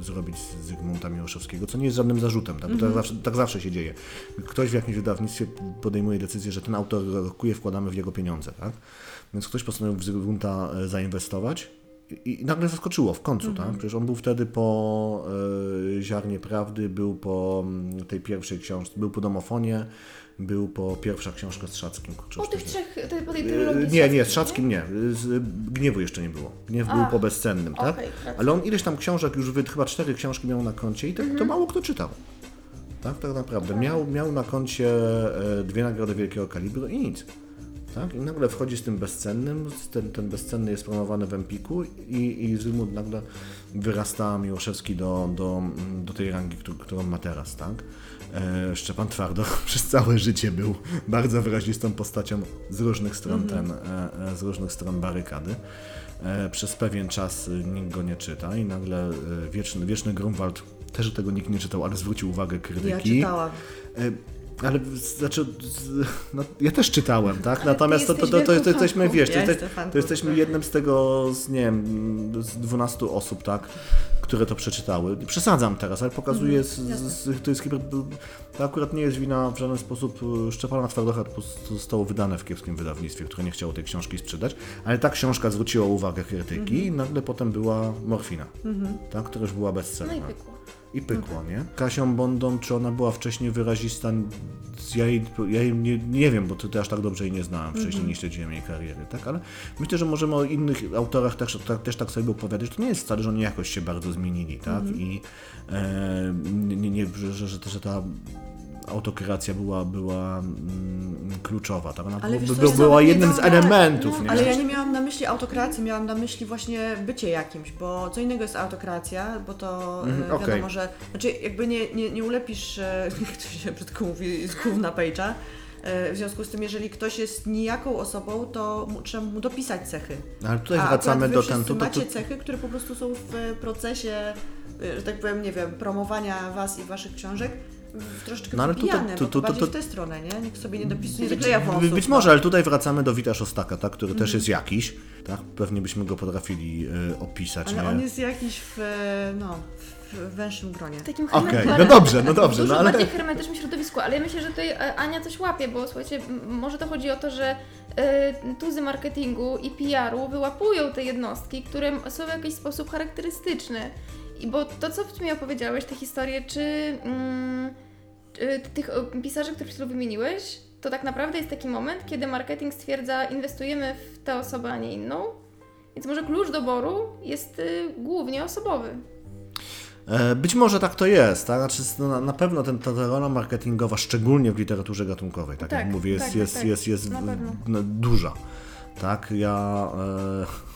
zrobić z Zygmunta Miłoszewskiego, co nie jest żadnym zarzutem, tak, bo tak, zawsze, tak zawsze się dzieje. Ktoś w jakimś wydawnictwie podejmuje decyzję, że ten autor rokuje, wkładamy w jego pieniądze, tak? Więc ktoś postanowił w Zygmunta e, zainwestować i, nagle zaskoczyło w końcu, tak? Przecież on był wtedy po e, Ziarnie Prawdy, był po mm, tej pierwszej książce, był po Domofonie, był po pierwsza książka z Szackim. Po tych trzech, te- po tej nie- trylogii E, Nie, nie, z Szackim nie. Z Gniewu jeszcze nie było. Gniew był Ach, po bezcennym, tak? okej, racja. Ale on ileś tam książek już chyba cztery książki miał na koncie i tak, to mało kto czytał. Tak, tak naprawdę. Miał, miał na koncie e, dwie nagrody wielkiego kalibru i nic. Tak? I nagle wchodzi z tym bezcennym, ten, ten bezcenny jest promowany w Empiku i, i Zygmunt nagle wyrasta Miłoszewski do, do, do tej rangi, któ- którą ma teraz, tak? E, Szczepan Twardo (laughs) przez całe życie był bardzo wyrazistą postacią z różnych stron ten, e, e, z różnych stron barykady. Przez pewien czas nikt go nie czyta i nagle wieczny, wieczny Grunwald, też tego nikt nie czytał, ale zwrócił uwagę krytyki. Ja czytałam. Ale znaczy, no, ja też czytałem, tak? Natomiast to, to, jesteś to, to, jesteśmy, wiesz, to, Ja jeste- jestem fanką, to jesteśmy tak. jednym z tego, z, nie wiem, z 12 osób, tak? Które to przeczytały. Przesadzam teraz, ale pokazuję, z, z, to jest hiper, to akurat nie jest wina w żaden sposób e, Szczepana Twardocha, to zostało wydane w kiepskim wydawnictwie, które nie chciało tej książki sprzedać, ale ta książka zwróciła uwagę krytyki i nagle potem była Morfina, tak? Która już była bezcenna. No i pykło. I pykło, nie? Kasią Bondą, czy ona była wcześniej wyrazista? Ja jej, ja jej nie, nie wiem, bo to, aż tak dobrze jej nie znałem wcześniej, nie śledziłem jej kariery, tak? Ale myślę, że możemy o innych autorach też, tak, też tak sobie opowiadać. To nie jest wcale, że oni jakoś się bardzo zmienili, tak? I e, nie, nie, nie, że, że, że, że ta autokreacja była, była mm, kluczowa? Ona Ale by, wiesz co, by, ja była nawet nie jednym z miałam- elementów, no, nie? Ale ja nie miałam na myśli autokreacji, miałam na myśli właśnie bycie jakimś, bo co innego jest autokreacja, bo to Mhm, okej. wiadomo, że znaczy jakby nie, nie, nie ulepisz, e, (laughs) jak to się brzydko mówi, z gówna pejcza. E, W związku z tym, jeżeli ktoś jest nijaką osobą, to mu, trzeba mu dopisać cechy. Ale tutaj A wracamy akurat do ten... wszyscy To, to, macie to, cechy, które po prostu są w e, procesie, e, że tak powiem, nie wiem, promowania was i waszych książek troszeczkę No ale no, bo to- to, to- bardziej to- w tę stronę, nie? Nikt sobie nie dopisuje, nie zakleja wąsów. Być no. może, ale tutaj wracamy do Wita Szostaka, tak, który też jest jakiś, tak? Pewnie byśmy go potrafili e, opisać, Ale nie? on jest jakiś w, no, w węższym gronie. W takim Okej, hermetycznym- no dobrze, no dobrze, dużo no ale... bardziej hermetycznym środowisku, ale ja myślę, że tutaj e, Ania coś łapie, bo słuchajcie, może to chodzi o to, że e, tuzy marketingu i PR-u wyłapują te jednostki, które są w jakiś sposób charakterystyczne. I bo to, co mi opowiedziałeś, te historie, czy mm, tych pisarzy, których chwilą wymieniłeś, to tak naprawdę jest taki moment, kiedy marketing stwierdza, inwestujemy w tę osobę, a nie inną. Więc może klucz doboru jest y, głównie osobowy. E, Być może tak to jest, tak? Znaczy, no, na, pewno ten, ta, rola marketingowa, szczególnie w literaturze gatunkowej, tak, Tak, jak mówię, jest, tak, jest, tak, jest, jest, pewno. no, duża. Tak, ja... E,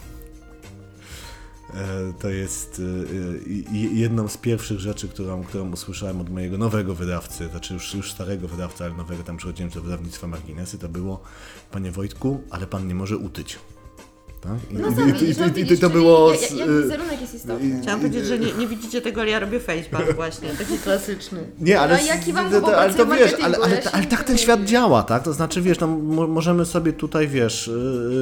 To jest e, e, jedną z pierwszych rzeczy, którą, którą usłyszałem od mojego nowego wydawcy, znaczy już, już starego wydawcy, ale nowego, tam przychodziłem do wydawnictwa Marginesy, to było Panie Wojtku, ale Pan nie może utyć. Tak? I, No i- i- i- i- to było... z, ja- jak wizerunek jest istotny. Chciałam powiedzieć, że nie, nie widzicie tego, ale ja robię facepalm właśnie, taki klasyczny. Nie, ale, No, jaki wam to- ale to wiesz, ale, ale, ale tak ten świat działa, tak? To znaczy, wiesz, no, mo- możemy sobie tutaj, wiesz,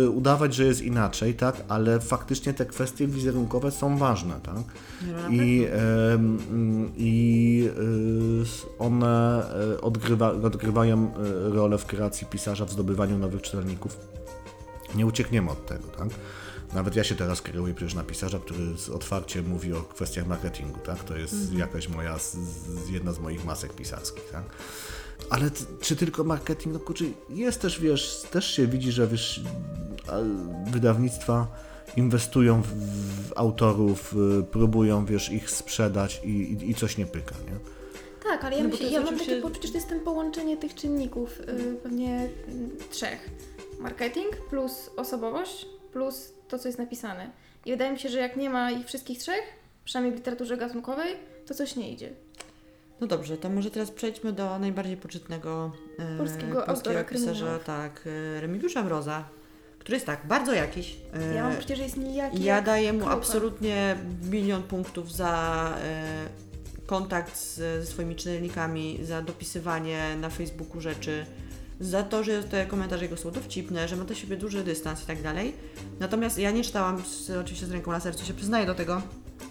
yy, udawać, że jest inaczej, tak? Ale faktycznie te kwestie wizerunkowe są ważne, tak? No, I, i one odgrywa, odgrywają rolę w kreacji pisarza, w zdobywaniu nowych czytelników. Nie uciekniemy od tego, tak? Nawet ja się teraz kieruję przecież na pisarza, który z- otwarcie mówi o kwestiach marketingu, tak? To jest jakaś moja, z, z, jedna z moich masek pisarskich, tak? Ale t- czy tylko marketing? No kurczę, jest też, wiesz, też się widzi, że wiesz, wydawnictwa inwestują w, w autorów, y, próbują, wiesz, ich sprzedać i, i, i coś nie pyka, nie? Tak, ale ja, No bo myślę, ja mam takie poczucie, że to jest ten połączenie tych czynników, y, pewnie y, trzech. Marketing plus osobowość plus to, co jest napisane. I wydaje mi się, że jak nie ma ich wszystkich trzech, przynajmniej w literaturze gatunkowej, to coś nie idzie. No dobrze, to może teraz przejdźmy do najbardziej poczytnego e, Polskiego autora pisarza, tak, e, Remigiusza Mroza, który jest tak, bardzo jakiś. e, Ja mam poczucie, że jest nijaki. Ja daję mu krucha. absolutnie milion punktów za e, kontakt z, ze swoimi czytelnikami, za dopisywanie na Facebooku rzeczy, za to, że te komentarze jego są dowcipne, że ma do siebie duży dystans i tak dalej. Natomiast ja nie czytałam, z, oczywiście z ręką na sercu się przyznaję do tego,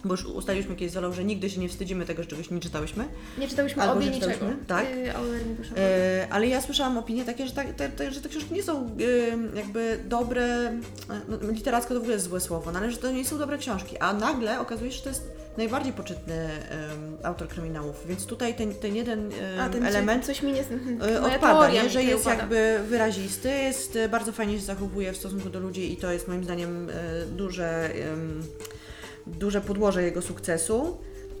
bo już ustaliliśmy kiedyś z Olą, że nigdy się nie wstydzimy tego, że czegoś nie czytałyśmy. Nie czytałyśmy Albo obie że niczego. czytałyśmy, tak. Y. E, ale ja słyszałam opinie takie, że, tak, te, te, że te książki nie są e, jakby dobre, e, no, literacko to w ogóle jest złe słowo, no, ale że to nie są dobre książki, a nagle okazuje się, że to jest najbardziej poczytny em, autor kryminałów, więc tutaj ten, ten jeden em, A ten element coś mi nie... e, Moja odpada, nie? że jest upada. jakby wyrazisty, jest e, bardzo fajnie się zachowuje w stosunku do ludzi i to jest moim zdaniem e, duże, duże podłoże jego sukcesu.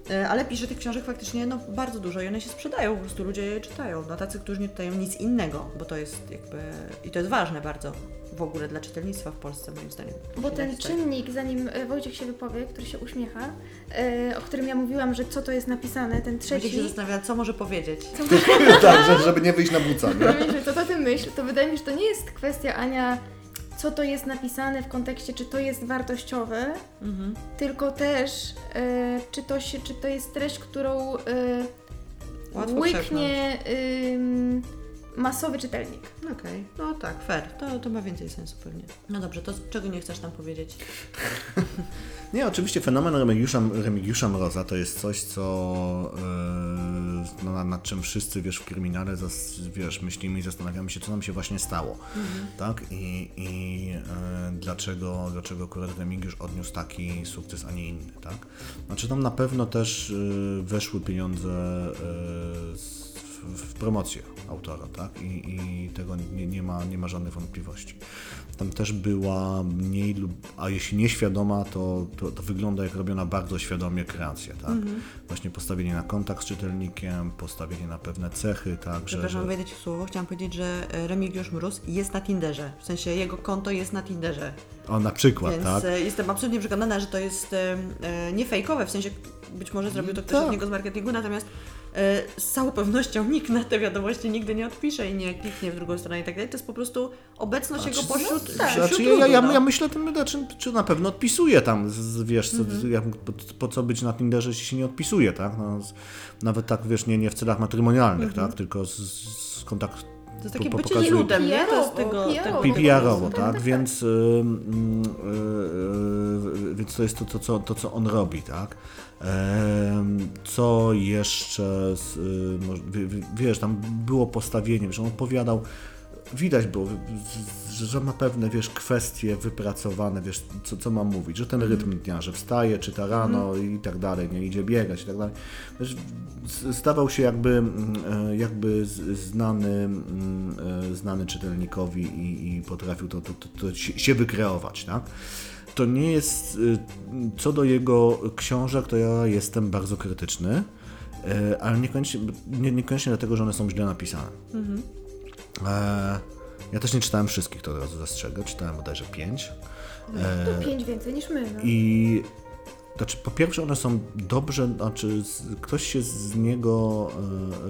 E, Ale pisze tych książek faktycznie no, bardzo dużo i one się sprzedają, po prostu ludzie je czytają. No, tacy, którzy nie czytają nic innego, bo to jest jakby. I to jest ważne bardzo w ogóle dla czytelnictwa w Polsce, moim zdaniem. Bo ten czynnik, zanim e, Wojciech się wypowie, który się uśmiecha, e, o którym ja mówiłam, że co to jest napisane, ten Wojciech się trzeci, zastanawia, co może powiedzieć. (laughs) tak, że- żeby nie wyjść na buca, nie? no co to ty myśl, to wydaje mi się, że to nie jest kwestia Ania, co to jest napisane w kontekście, czy to jest wartościowe, Mhm. tylko też, e, czy, to się, czy to jest treść, którą e, Łatwo łyknie masowy czytelnik. Okej, no tak, fair. To, to ma więcej sensu pewnie. No dobrze, to czego nie chcesz nam powiedzieć? (laughs) Nie, oczywiście fenomen Remigiusza, Remigiusza Mroza to jest coś, co yy, no, nad czym wszyscy wiesz w kryminale zas, wiesz, myślimy i zastanawiamy się, co nam się właśnie stało. Tak? I, i yy, dlaczego, dlaczego akurat Remigiusz odniósł taki sukces, a nie inny, tak? Znaczy tam na pewno też yy, weszły pieniądze yy, z, w promocję autora, tak? I, i tego nie, nie, ma, nie ma żadnych wątpliwości. Tam też była mniej lub, a jeśli nieświadoma, to, to, to wygląda jak robiona bardzo świadomie kreacja, tak? Właśnie postawienie na kontakt z czytelnikiem, postawienie na pewne cechy, tak? Przepraszam, że, wejdę Ci w słowo. Chciałam powiedzieć, że e, Remigiusz Mróz jest na Tinderze. W sensie jego konto jest na Tinderze. o, na przykład, Więc tak? e, jestem absolutnie przekonana, że to jest e, nie fejkowe, w sensie być może zrobił to ktoś Tak. od niego z marketingu, natomiast z całą pewnością nikt na te wiadomości nigdy nie odpisze i nie kliknie w drugą stronę i tak dalej. To jest po prostu obecność jego pośród, tak. wśród Znaczy, ja, ja, no. ja myślę, tym, znaczy, czy na pewno odpisuje tam, z- wiesz, co, Mhm. po, po co być na Tinderze, jeśli się nie odpisuje, tak? No, z, nawet tak, wiesz, nie, nie w celach matrymonialnych, Mhm. tak? Tylko z, z kontakt To jest takie po- bycie pokazuje- ludem, nie? To jest PR-owo, tego... PR-owo. tego PR-owo, Tak, tak? tak, Więc, yy, yy, więc to jest to, to, co, to, co on robi, tak? Co jeszcze, z, y, wiesz, tam było postawienie, wiesz, on opowiadał, widać było, że, że ma pewne, wiesz, kwestie wypracowane, wiesz, co, co ma mówić, że ten rytm dnia, że wstaje, czyta rano i tak dalej, nie idzie biegać i tak dalej. Wiesz, stawał się jakby, mm, e, jakby znany, mm, e, znany czytelnikowi i, i potrafił to, to, to, to się wykreować, tak? To nie jest, y, co do jego książek, to ja jestem bardzo krytyczny, e, ale niekoniecznie, nie, niekoniecznie dlatego, że one są źle napisane. E, ja też nie czytałem wszystkich, to od razu zastrzegę, czytałem bodajże pięć. To pięć więcej niż my. No. I znaczy po pierwsze one są dobrze, znaczy ktoś się z niego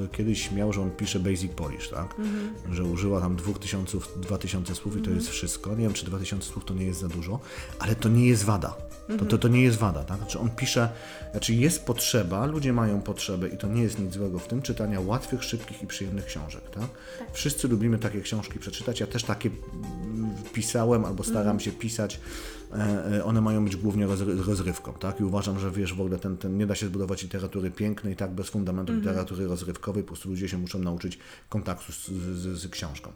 e, kiedyś śmiał, że on pisze basic Polish, tak? Że użyła tam 2000, 2000 słów i to jest wszystko. Nie wiem, czy 2000 słów to nie jest za dużo, ale to nie jest wada. To, to, to nie jest wada, tak? Znaczy on pisze, znaczy jest potrzeba, ludzie mają potrzebę i to nie jest nic złego w tym, czytania łatwych, szybkich i przyjemnych książek, tak? Wszyscy lubimy takie książki przeczytać, ja też takie mm, pisałem albo staram się pisać, one mają być głównie rozry- rozrywką, tak? I uważam, że wiesz, w ogóle ten, ten, nie da się zbudować literatury pięknej, tak, bez fundamentu literatury rozrywkowej, po prostu ludzie się muszą nauczyć kontaktu z, z, z książką.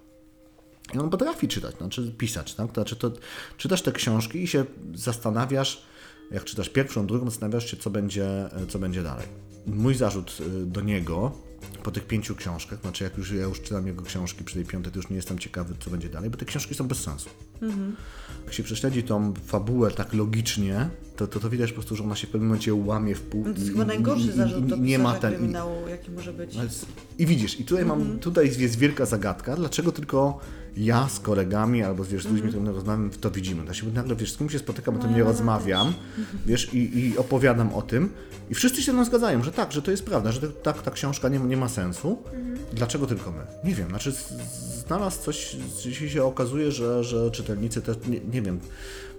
I on potrafi czytać, znaczy pisać, tak? To znaczy to, czytasz te książki i się zastanawiasz, jak czytasz pierwszą, drugą, zastanawiasz się, co będzie, co będzie dalej. Mój zarzut do niego po tych pięciu książkach, znaczy jak już ja już czytam jego książki przy tej piątej, to już nie jestem ciekawy, co będzie dalej, bo te książki są bez sensu. Jak się prześledzi tą fabułę tak logicznie, to, to, to widać po prostu, że ona się w pewnym momencie łamie w pół. No to jest chyba najgorszy zarzut do nie ma ten, kryminału, jaki może być. no I widzisz, i tutaj mam, tutaj jest wielka zagadka, dlaczego tylko ja z kolegami albo wiesz, z ludźmi, z którymi rozmawiam, to widzimy. Ja się nagle, wiesz, z kim się spotykam, o tym nie rozmawiam, wiesz, i, i opowiadam o tym i wszyscy się mną zgadzają, że tak, że to jest prawda, że to, tak, ta książka nie, nie ma sensu. Dlaczego tylko my? Nie wiem, znaczy z- znalazł coś, dzisiaj się okazuje, że, że czytelnicy też, nie, nie wiem,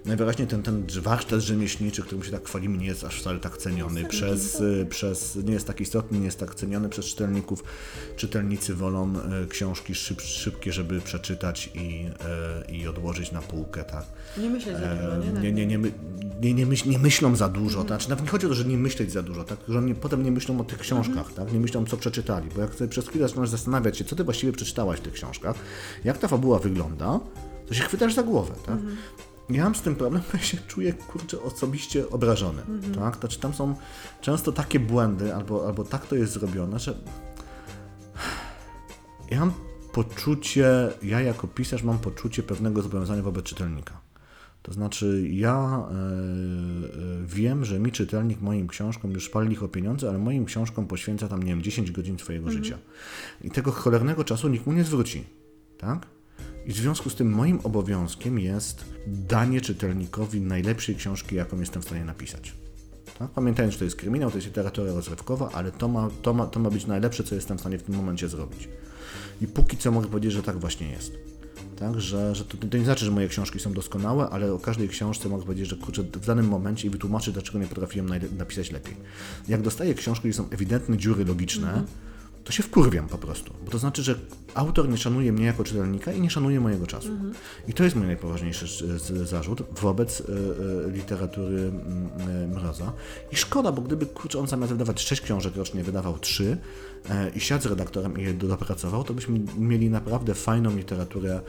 najwyraźniej ten, ten warsztat rzemieślniczy, którym się tak chwalimy, nie jest aż wcale tak ceniony przez, y, przez, nie jest tak istotny, nie jest tak ceniony przez czytelników. Czytelnicy wolą y, książki szyb, szybkie, żeby przeczytać i, y, i odłożyć na półkę, tak. Nie myśleć za dużo, nie? Nie, nie, nie, nie, nie, myśl, nie myślą za dużo, to znaczy nawet nie chodzi o to, że nie myśleć za dużo, tak? że oni potem nie myślą o tych książkach, tak? nie myślą co przeczytali, bo jak sobie przez chwilę zaczynasz zastanawiać się, co ty właściwie przeczytałaś w tych książkach, jak ta fabuła wygląda, to się chwytasz za głowę. Tak? Ja mam z tym problem, (laughs) bo ja się czuję, kurczę, osobiście obrażony. Tak? Znaczy, tam są często takie błędy, albo, albo tak to jest zrobione, że (sighs) ja mam poczucie, ja jako pisarz mam poczucie pewnego zobowiązania wobec czytelnika. To znaczy, ja e, wiem, że mi czytelnik moim książkom już pali ich o pieniądze, ale moim książkom poświęca tam, nie wiem, 10 godzin swojego życia. I tego cholernego czasu nikt mu nie zwróci. Tak? I w związku z tym moim obowiązkiem jest danie czytelnikowi najlepszej książki, jaką jestem w stanie napisać. Tak? Pamiętając, że to jest kryminał, to jest literatura rozrywkowa, ale to ma, to, ma, to ma być najlepsze, co jestem w stanie w tym momencie zrobić. I póki co mogę powiedzieć, że tak właśnie jest. Tak, że, że to, to nie znaczy, że moje książki są doskonałe, ale o każdej książce mogę powiedzieć, że kurczę, w danym momencie i wytłumaczyć, dlaczego nie potrafiłem napisać lepiej. Jak dostaję książki, gdzie są ewidentne dziury logiczne, to się wkurwiam po prostu. Bo to znaczy, że autor nie szanuje mnie jako czytelnika i nie szanuje mojego czasu. I to jest mój najpoważniejszy zarzut wobec e, e, literatury e, Mroza. I szkoda, bo gdyby kurczę, on zamiast wydawać 6 książek rocznie wydawał 3 e, i siadł z redaktorem i je dopracował, to byśmy mieli naprawdę fajną literaturę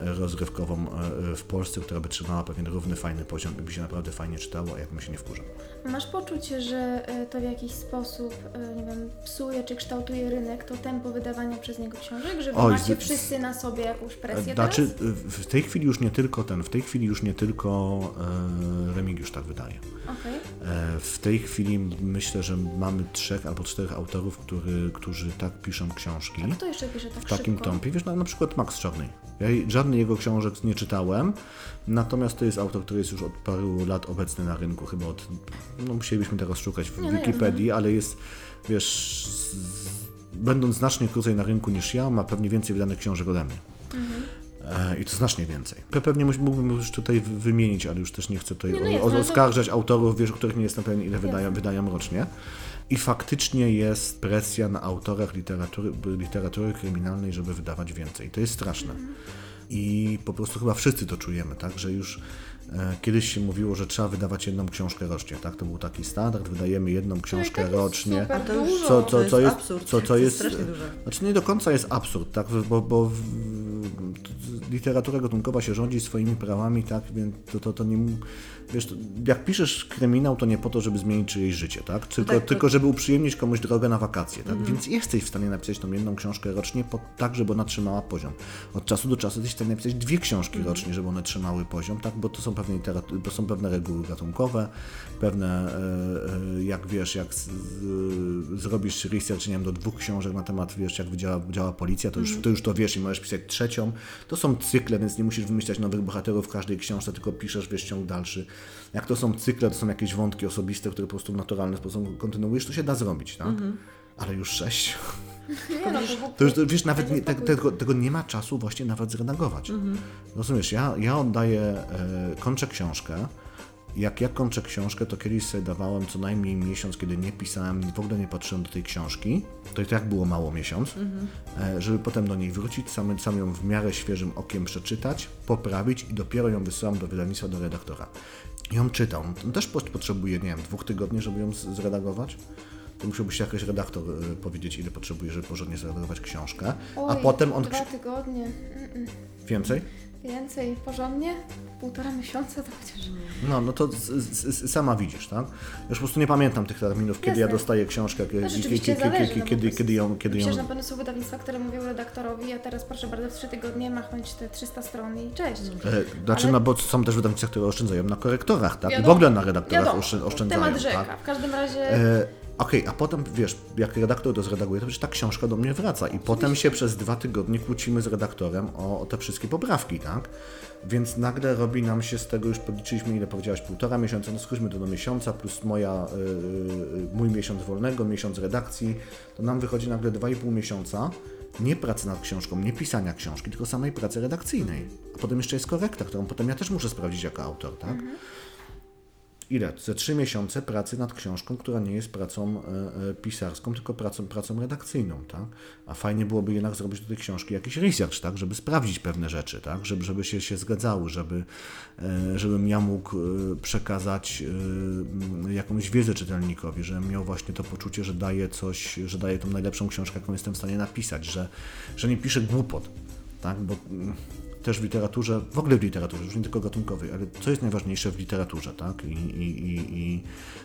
rozrywkową e, w Polsce, która by trzymała pewien równy, fajny poziom i by się naprawdę fajnie czytało, a jak my się nie wkurzał. Masz poczucie, że e, to w jakiś sposób, e, nie wiem, psuje czy kształtuje rynek, to tempo wydawania przez niego książek, że Oj, macie wszyscy na sobie jakąś presję Znaczy, teraz? w tej chwili już nie tylko ten, w tej chwili już nie tylko e, Remigiusz tak wydaje. Okej. E, w tej chwili myślę, że mamy trzech albo czterech autorów, który, którzy tak piszą książki. Kto jeszcze pisze tak w takim szybko? tempie. Wiesz, na, na przykład Max Czarny. Ja żadnej jego książek nie czytałem, natomiast to jest autor, który jest już od paru lat obecny na rynku, chyba od, no musielibyśmy teraz szukać w no Wikipedii, ale jest, wiesz, z, będąc znacznie krócej na rynku niż ja, ma pewnie więcej wydanych książek ode mnie. E, I to znacznie więcej. Pe- Pewnie mógł- mógłbym już tutaj wy- wymienić, ale już też nie chcę tutaj Nie, no o- jasne, o- ale to- oskarżać autorów, wiesz, o których nie jestem pewien, ile wydają, wydają rocznie. I faktycznie jest presja na autorach literatury, literatury kryminalnej, żeby wydawać więcej. To jest straszne. I po prostu chyba wszyscy to czujemy, tak, że już e, kiedyś się mówiło, że trzeba wydawać jedną książkę rocznie, tak, to był taki standard, wydajemy jedną książkę tak jest rocznie. dużo. Co, To co, jest co jest, absurd. co, To co jest jest, znaczy nie do końca jest absurd, tak, bo, bo w, literatura gatunkowa się rządzi swoimi prawami, tak, więc to, to, to nie, wiesz, to, jak piszesz kryminał, to nie po to, żeby zmienić czyjeś życie, tak, tylko, tak, to- tylko żeby uprzyjemnić komuś drogę na wakacje, tak, więc jesteś w stanie napisać tą jedną książkę rocznie, po, tak, żeby ona trzymała poziom. Od czasu do czasu jesteś w stanie napisać dwie książki rocznie, żeby one trzymały poziom, tak, bo to są pewne, bo są pewne reguły gatunkowe, pewne, e, e, jak wiesz, jak z, z, zrobisz research, nie wiem, do dwóch książek na temat, wiesz, jak działa, działa policja, to już, to już to wiesz i możesz pisać trzecią. To są cykle, więc nie musisz wymyślać nowych bohaterów w każdej książce, tylko piszesz, wiesz, ciąg dalszy. Jak to są cykle, to są jakieś wątki osobiste, które po prostu w naturalny sposób kontynuujesz, to się da zrobić, tak? Ale już sześć. (laughs) Nie, no, to, już, to, wiesz, nawet nie, te, tego, tego nie ma czasu właśnie nawet zredagować. Rozumiesz, ja, ja oddaję, e, kończę książkę. Jak ja kończę książkę, to kiedyś sobie dawałem co najmniej miesiąc, kiedy nie pisałem, w ogóle nie patrzyłem do tej książki, to i tak było mało miesiąc, e, żeby potem do niej wrócić, sam, sam ją w miarę świeżym okiem przeczytać, poprawić i dopiero ją wysyłam do wydawnictwa, do redaktora. Czytał. On też po- potrzebuje, nie wiem, dwóch tygodni, żeby ją zredagować. To musiałby się jakiś redaktor e, powiedzieć, ile potrzebuje, żeby porządnie zredagować książkę. A Oj, potem on... Dwa tygodnie. Mm-mm. Więcej? Więcej, porządnie? Półtora miesiąca to chociaż. No, no to z, z, sama widzisz, tak? Już po prostu nie pamiętam tych terminów, kiedy ja Jasne. dostaję książkę, kiedy, No, rzeczywiście kiedy, zależy, no bo kiedy, to jest- kiedy ją... Kiedy ją na pewno są wydawnictwa, które mówią redaktorowi, a teraz proszę bardzo, w trzy tygodnie machnąć te 300 stron i cześć. e, znaczy, Ale- no bo są też wydawnictwa, które oszczędzają na korektorach, tak? I w Wiadomo, ogóle na redaktorach Wiadomo, oszczę- oszczędzają, temat rzeka. tak? W każdym razie E, Okej, a potem wiesz, jak redaktor to zredaguje, to przecież ta książka do mnie wraca i potem się przez dwa tygodnie kłócimy z redaktorem o, o te wszystkie poprawki, tak? Więc nagle robi nam się z tego, już podliczyliśmy ile powiedziałaś, półtora miesiąca, no skróćmy to do miesiąca, plus moja, y, y, mój miesiąc wolnego, miesiąc redakcji, to nam wychodzi nagle dwa i pół miesiąca nie pracy nad książką, nie pisania książki, tylko samej pracy redakcyjnej. A potem jeszcze jest korekta, którą potem ja też muszę sprawdzić jako autor, tak? Ile? Ze trzy miesiące pracy nad książką, która nie jest pracą e, e, pisarską, tylko pracą, pracą redakcyjną, tak? A fajnie byłoby jednak zrobić do tej książki jakiś research, tak? Żeby sprawdzić pewne rzeczy, tak? Żeby, żeby się, się zgadzały, żeby, e, żebym ja mógł przekazać jakąś wiedzę czytelnikowi, żebym miał właśnie to poczucie, że daję coś, że daję tą najlepszą książkę, jaką jestem w stanie napisać, że, że nie piszę głupot, tak? Bo mm, też w literaturze, w ogóle w literaturze, już nie tylko gatunkowej, ale co jest najważniejsze w literaturze, tak? I, i, i, i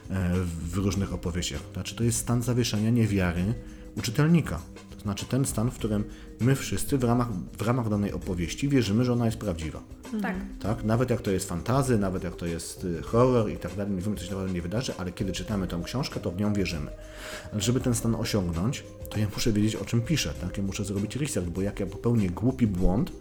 e, w różnych opowieściach. Znaczy, to jest stan zawieszenia niewiary u czytelnika. To znaczy ten stan, w którym my wszyscy w ramach, w ramach danej opowieści wierzymy, że ona jest prawdziwa. tak. Tak? Nawet jak to jest fantazy, nawet jak to jest y, horror i tak dalej, nie wiemy, co się naprawdę nie wydarzy, ale kiedy czytamy tą książkę, to w nią wierzymy. Ale żeby ten stan osiągnąć, to ja muszę wiedzieć, o czym piszę, tak? Ja muszę zrobić research, bo jak ja popełnię głupi błąd,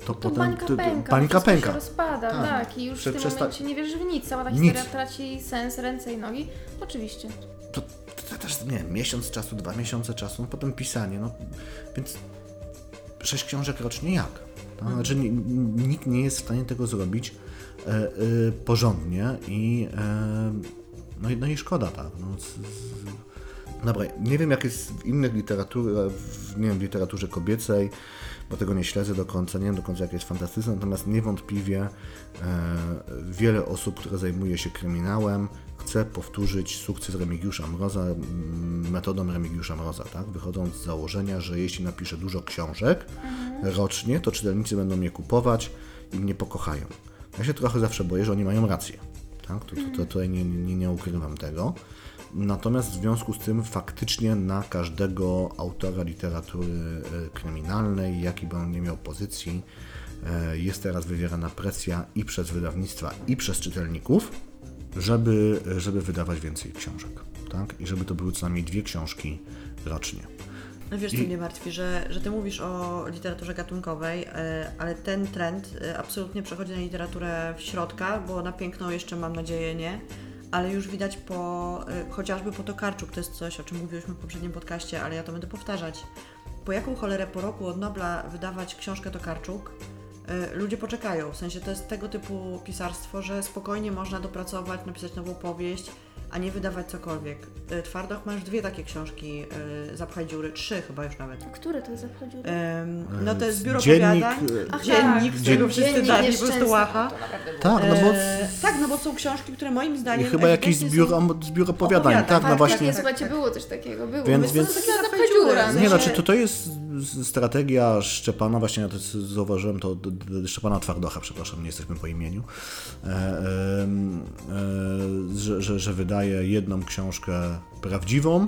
to, To potem... bańka to- to- pęka, Bańka pęka. się rozpada, Tak. tak. I już Prze- w tym przesta- momencie nie wierzysz w nic. Cała ta Nic. historia traci sens, ręce i nogi. Oczywiście. To, to też, nie wiem, miesiąc czasu, dwa miesiące czasu, no potem pisanie, no więc sześć książek rocznie jak? No, Znaczy ni- ni- nikt nie jest w stanie tego zrobić e, e, porządnie i e, no, i- no i szkoda, tak. No, z, z, dobra, nie wiem jak jest w innych literaturach, nie wiem, w literaturze kobiecej, bo tego nie śledzę do końca, nie wiem do końca jak jest fantastyczne, natomiast niewątpliwie e, wiele osób, które zajmuje się kryminałem, chce powtórzyć sukces Remigiusza Mroza metodą Remigiusza Mroza, tak? Wychodząc z założenia, że jeśli napiszę dużo książek rocznie, to czytelnicy będą mnie kupować i mnie pokochają. Ja się trochę zawsze boję, że oni mają rację. Tak? To, to, to, tutaj nie, nie, nie ukrywam tego. Natomiast w związku z tym faktycznie na każdego autora literatury e, kryminalnej, jaki by on nie miał pozycji, e, jest teraz wywierana presja i przez wydawnictwa, i przez czytelników, żeby, żeby wydawać więcej książek. Tak? I żeby to były co najmniej dwie książki rocznie. No wiesz, co mnie martwi, że, że ty mówisz o literaturze gatunkowej, e, ale ten trend absolutnie przechodzi na literaturę w środka, bo na piękną jeszcze mam nadzieję nie, ale już widać po, e, chociażby po Tokarczuk, to jest coś, o czym mówiliśmy w poprzednim podcaście, ale ja to będę powtarzać. Po jaką cholerę po roku od Nobla wydawać książkę Tokarczuk? E, Ludzie poczekają, w sensie to jest tego typu pisarstwo, że spokojnie można dopracować, napisać nową powieść, a nie wydawać cokolwiek. E, Twardoch ma już dwie takie książki, e, Zapchaj dziury, trzy chyba już nawet. Który to jest zachodził? Em, no to jest biuro Dziennik, powiadań, e, Ach, dziennik, tak. z którego wszyscy Dziennik dali po prostu łacha. to. Tak, no bo E, tak, no bo są książki, które moim i zdaniem chyba jakieś ewidentnie są- zbiór, zbiór opowiadań, Opowiadań, tak, no tak, właśnie. tak, Nie, słuchajcie, było coś takiego, było. Więc- Więc, to zapędziura, zapędziura. no Nie, znaczy to, to jest strategia Szczepana, właśnie ja to zauważyłem to Szczepana Twardocha, przepraszam, nie jesteśmy po imieniu, e, e, że, że, że wydaje jedną książkę prawdziwą,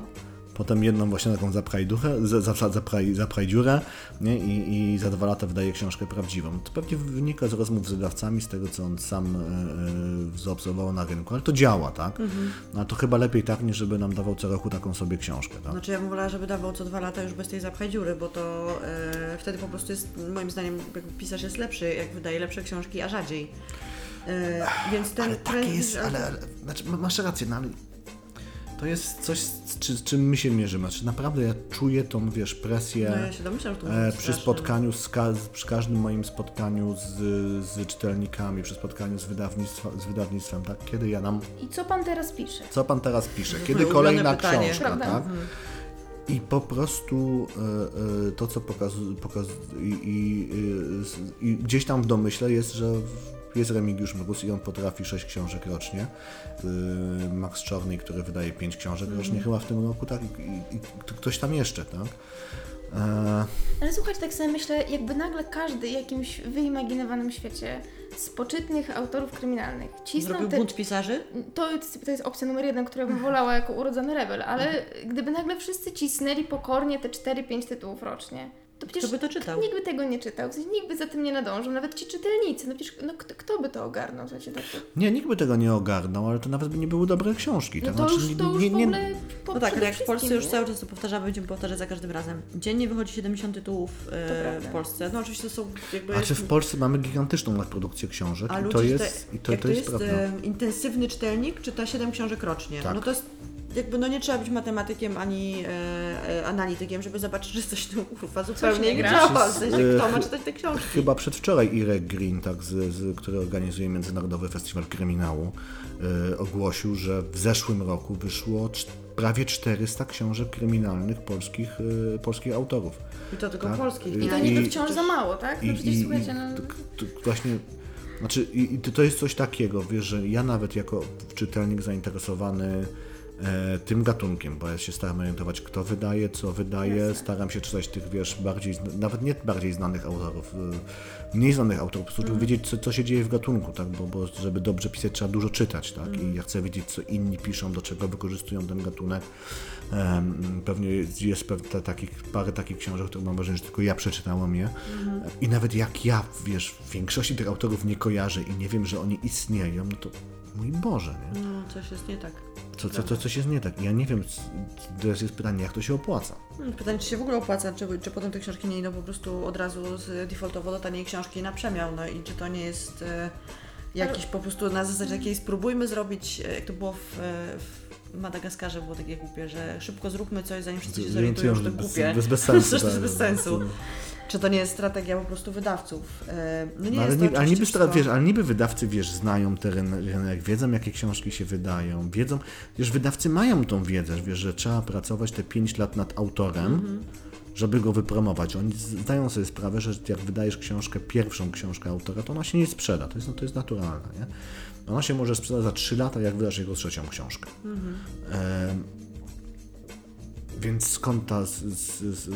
potem jedną właśnie taką zapraj, duchę, za- za- zapraj, zapraj dziurę nie? I, i za dwa lata wydaje książkę prawdziwą. To pewnie wynika z rozmów z wydawcami, z tego co on sam e, zaobserwował na rynku, ale to działa, tak? No, a to chyba lepiej tak, niż żeby nam dawał co roku taką sobie książkę, tak? Znaczy ja bym wolała, żeby dawał co dwa lata już bez tej zapchaj dziury, bo to e, wtedy po prostu jest, moim zdaniem, pisarz jest lepszy, jak wydaje lepsze książki, a rzadziej. Więc ten Ale takie trend- jest, ale, ale znaczy, ma- masz rację, no ale to jest coś, z czy, z czym my się mierzymy. Znaczy, naprawdę ja czuję tą, wiesz, presję No ja się domyślam, że to e, być przy straszne. spotkaniu, z ka- przy każdym moim spotkaniu z, z czytelnikami, przy spotkaniu z, wydawnictwa, z wydawnictwem, tak? Kiedy ja nam, I co pan teraz pisze? co pan teraz pisze? Kiedy ulubione kolejna pytanie. książka, Prawda? tak? I po prostu e, e, to, co pokazuje, pokaz, i, i, y, s- i gdzieś tam w domyśle jest, że jest Remigiusz Mróz i on potrafi 6 książek rocznie. Y, Max Czorny, który wydaje 5 książek rocznie chyba w tym roku, tak? I, i, i ktoś tam jeszcze, tak? E, Ale słuchajcie, tak sobie myślę, jakby nagle każdy w jakimś wyimaginowanym świecie z poczytnych autorów kryminalnych cisnął Zrobił te... bunt pisarzy? To, jest- to jest opcja numer jeden, którą bym wolała jako urodzony rebel, ale gdyby nagle wszyscy cisnęli pokornie te 4-5 tytułów rocznie, to przecież Kto by to czytał? nikt by tego nie czytał, w sensie nikt by za tym nie nadążył, nawet ci czytelnicy, no przecież no, kto, kto by to ogarnął? W sensie tak, nie, nikt by tego nie ogarnął, ale to nawet by nie były dobre książki. no tak? to Znaczy, już, to już nie, w nie, ogóle po, No tak, jak w Polsce już nie? cały czas to powtarzamy, będziemy powtarzać za każdym razem. Dziennie wychodzi 70 tytułów e, prawda. w Polsce. No oczywiście to są jakby... Znaczy w Polsce mamy gigantyczną nadprodukcję książek A i to jest, i to, jak to jest prawda. e, intensywny czytelnik, czyta 7 książek rocznie. Tak. No to jest jakby no nie trzeba być matematykiem ani e, e, analitykiem, żeby zobaczyć, że coś tu kurwa zupełnie nie działa. W sensie, E, kto ma czytać te książki? Chyba przedwczoraj Irek Green, tak, z, z, który organizuje Międzynarodowy Festiwal Kryminału, e, ogłosił, że w zeszłym roku wyszło prawie 400 książek kryminalnych polskich, e, polskich autorów. I to tylko tak. polskich. I to niby i- wciąż za mało, tak? No I, przecież i, słuchajcie, no... to, to właśnie, znaczy, i, to jest coś takiego, wiesz, że ja nawet jako czytelnik zainteresowany tym gatunkiem, bo ja się staram orientować, kto wydaje, co wydaje, staram się czytać tych, wiesz, bardziej, nawet nie bardziej znanych autorów, e, mniej znanych autorów, po prostu żeby wiedzieć, co, co się dzieje w gatunku, tak, bo, bo żeby dobrze pisać, trzeba dużo czytać, tak, i ja chcę wiedzieć, co inni piszą, do czego wykorzystują ten gatunek. Em, Pewnie jest, pewne takich, parę takich książek, które mam wrażenie, że tylko ja przeczytałam je. I nawet jak ja, wiesz, większości tych autorów nie kojarzę i nie wiem, że oni istnieją, no to mój Boże, nie? No, coś jest nie tak. Co, co, co, coś jest nie tak. I ja nie wiem, teraz jest pytanie, jak to się opłaca. Hmm, Pytanie, czy się w ogóle opłaca, czy, czy potem te książki nie idą po prostu od razu z defaultowo do taniej książki na przemiał, no i czy to nie jest e, jakiś po prostu na zasadzie takiej spróbujmy zrobić, e, jak to było w, e, w Madagaskarze, było takie głupie, że szybko zróbmy coś, zanim wszyscy się zorientują, że to głupie. bez, bez (laughs) sensu. To jest tak. bez sensu. Czy to nie jest strategia po prostu wydawców? E, No nie No, ale, jest to niby, ale, niby, wszystko- wiesz, ale niby wydawcy, wiesz, znają ten ryn- rynek, wiedzą, jakie książki się wydają, wiedzą, wiesz, wydawcy mają tą wiedzę, wiesz, że trzeba pracować te 5 lat nad autorem, Mhm. żeby go wypromować. Oni zdają sobie sprawę, że jak wydajesz książkę, pierwszą książkę autora, to ona się nie sprzeda, to jest, no, to jest naturalne, nie? Ona się może sprzedać za 3 lata, jak wydasz jego trzecią książkę. Em, więc skąd ta, z, z,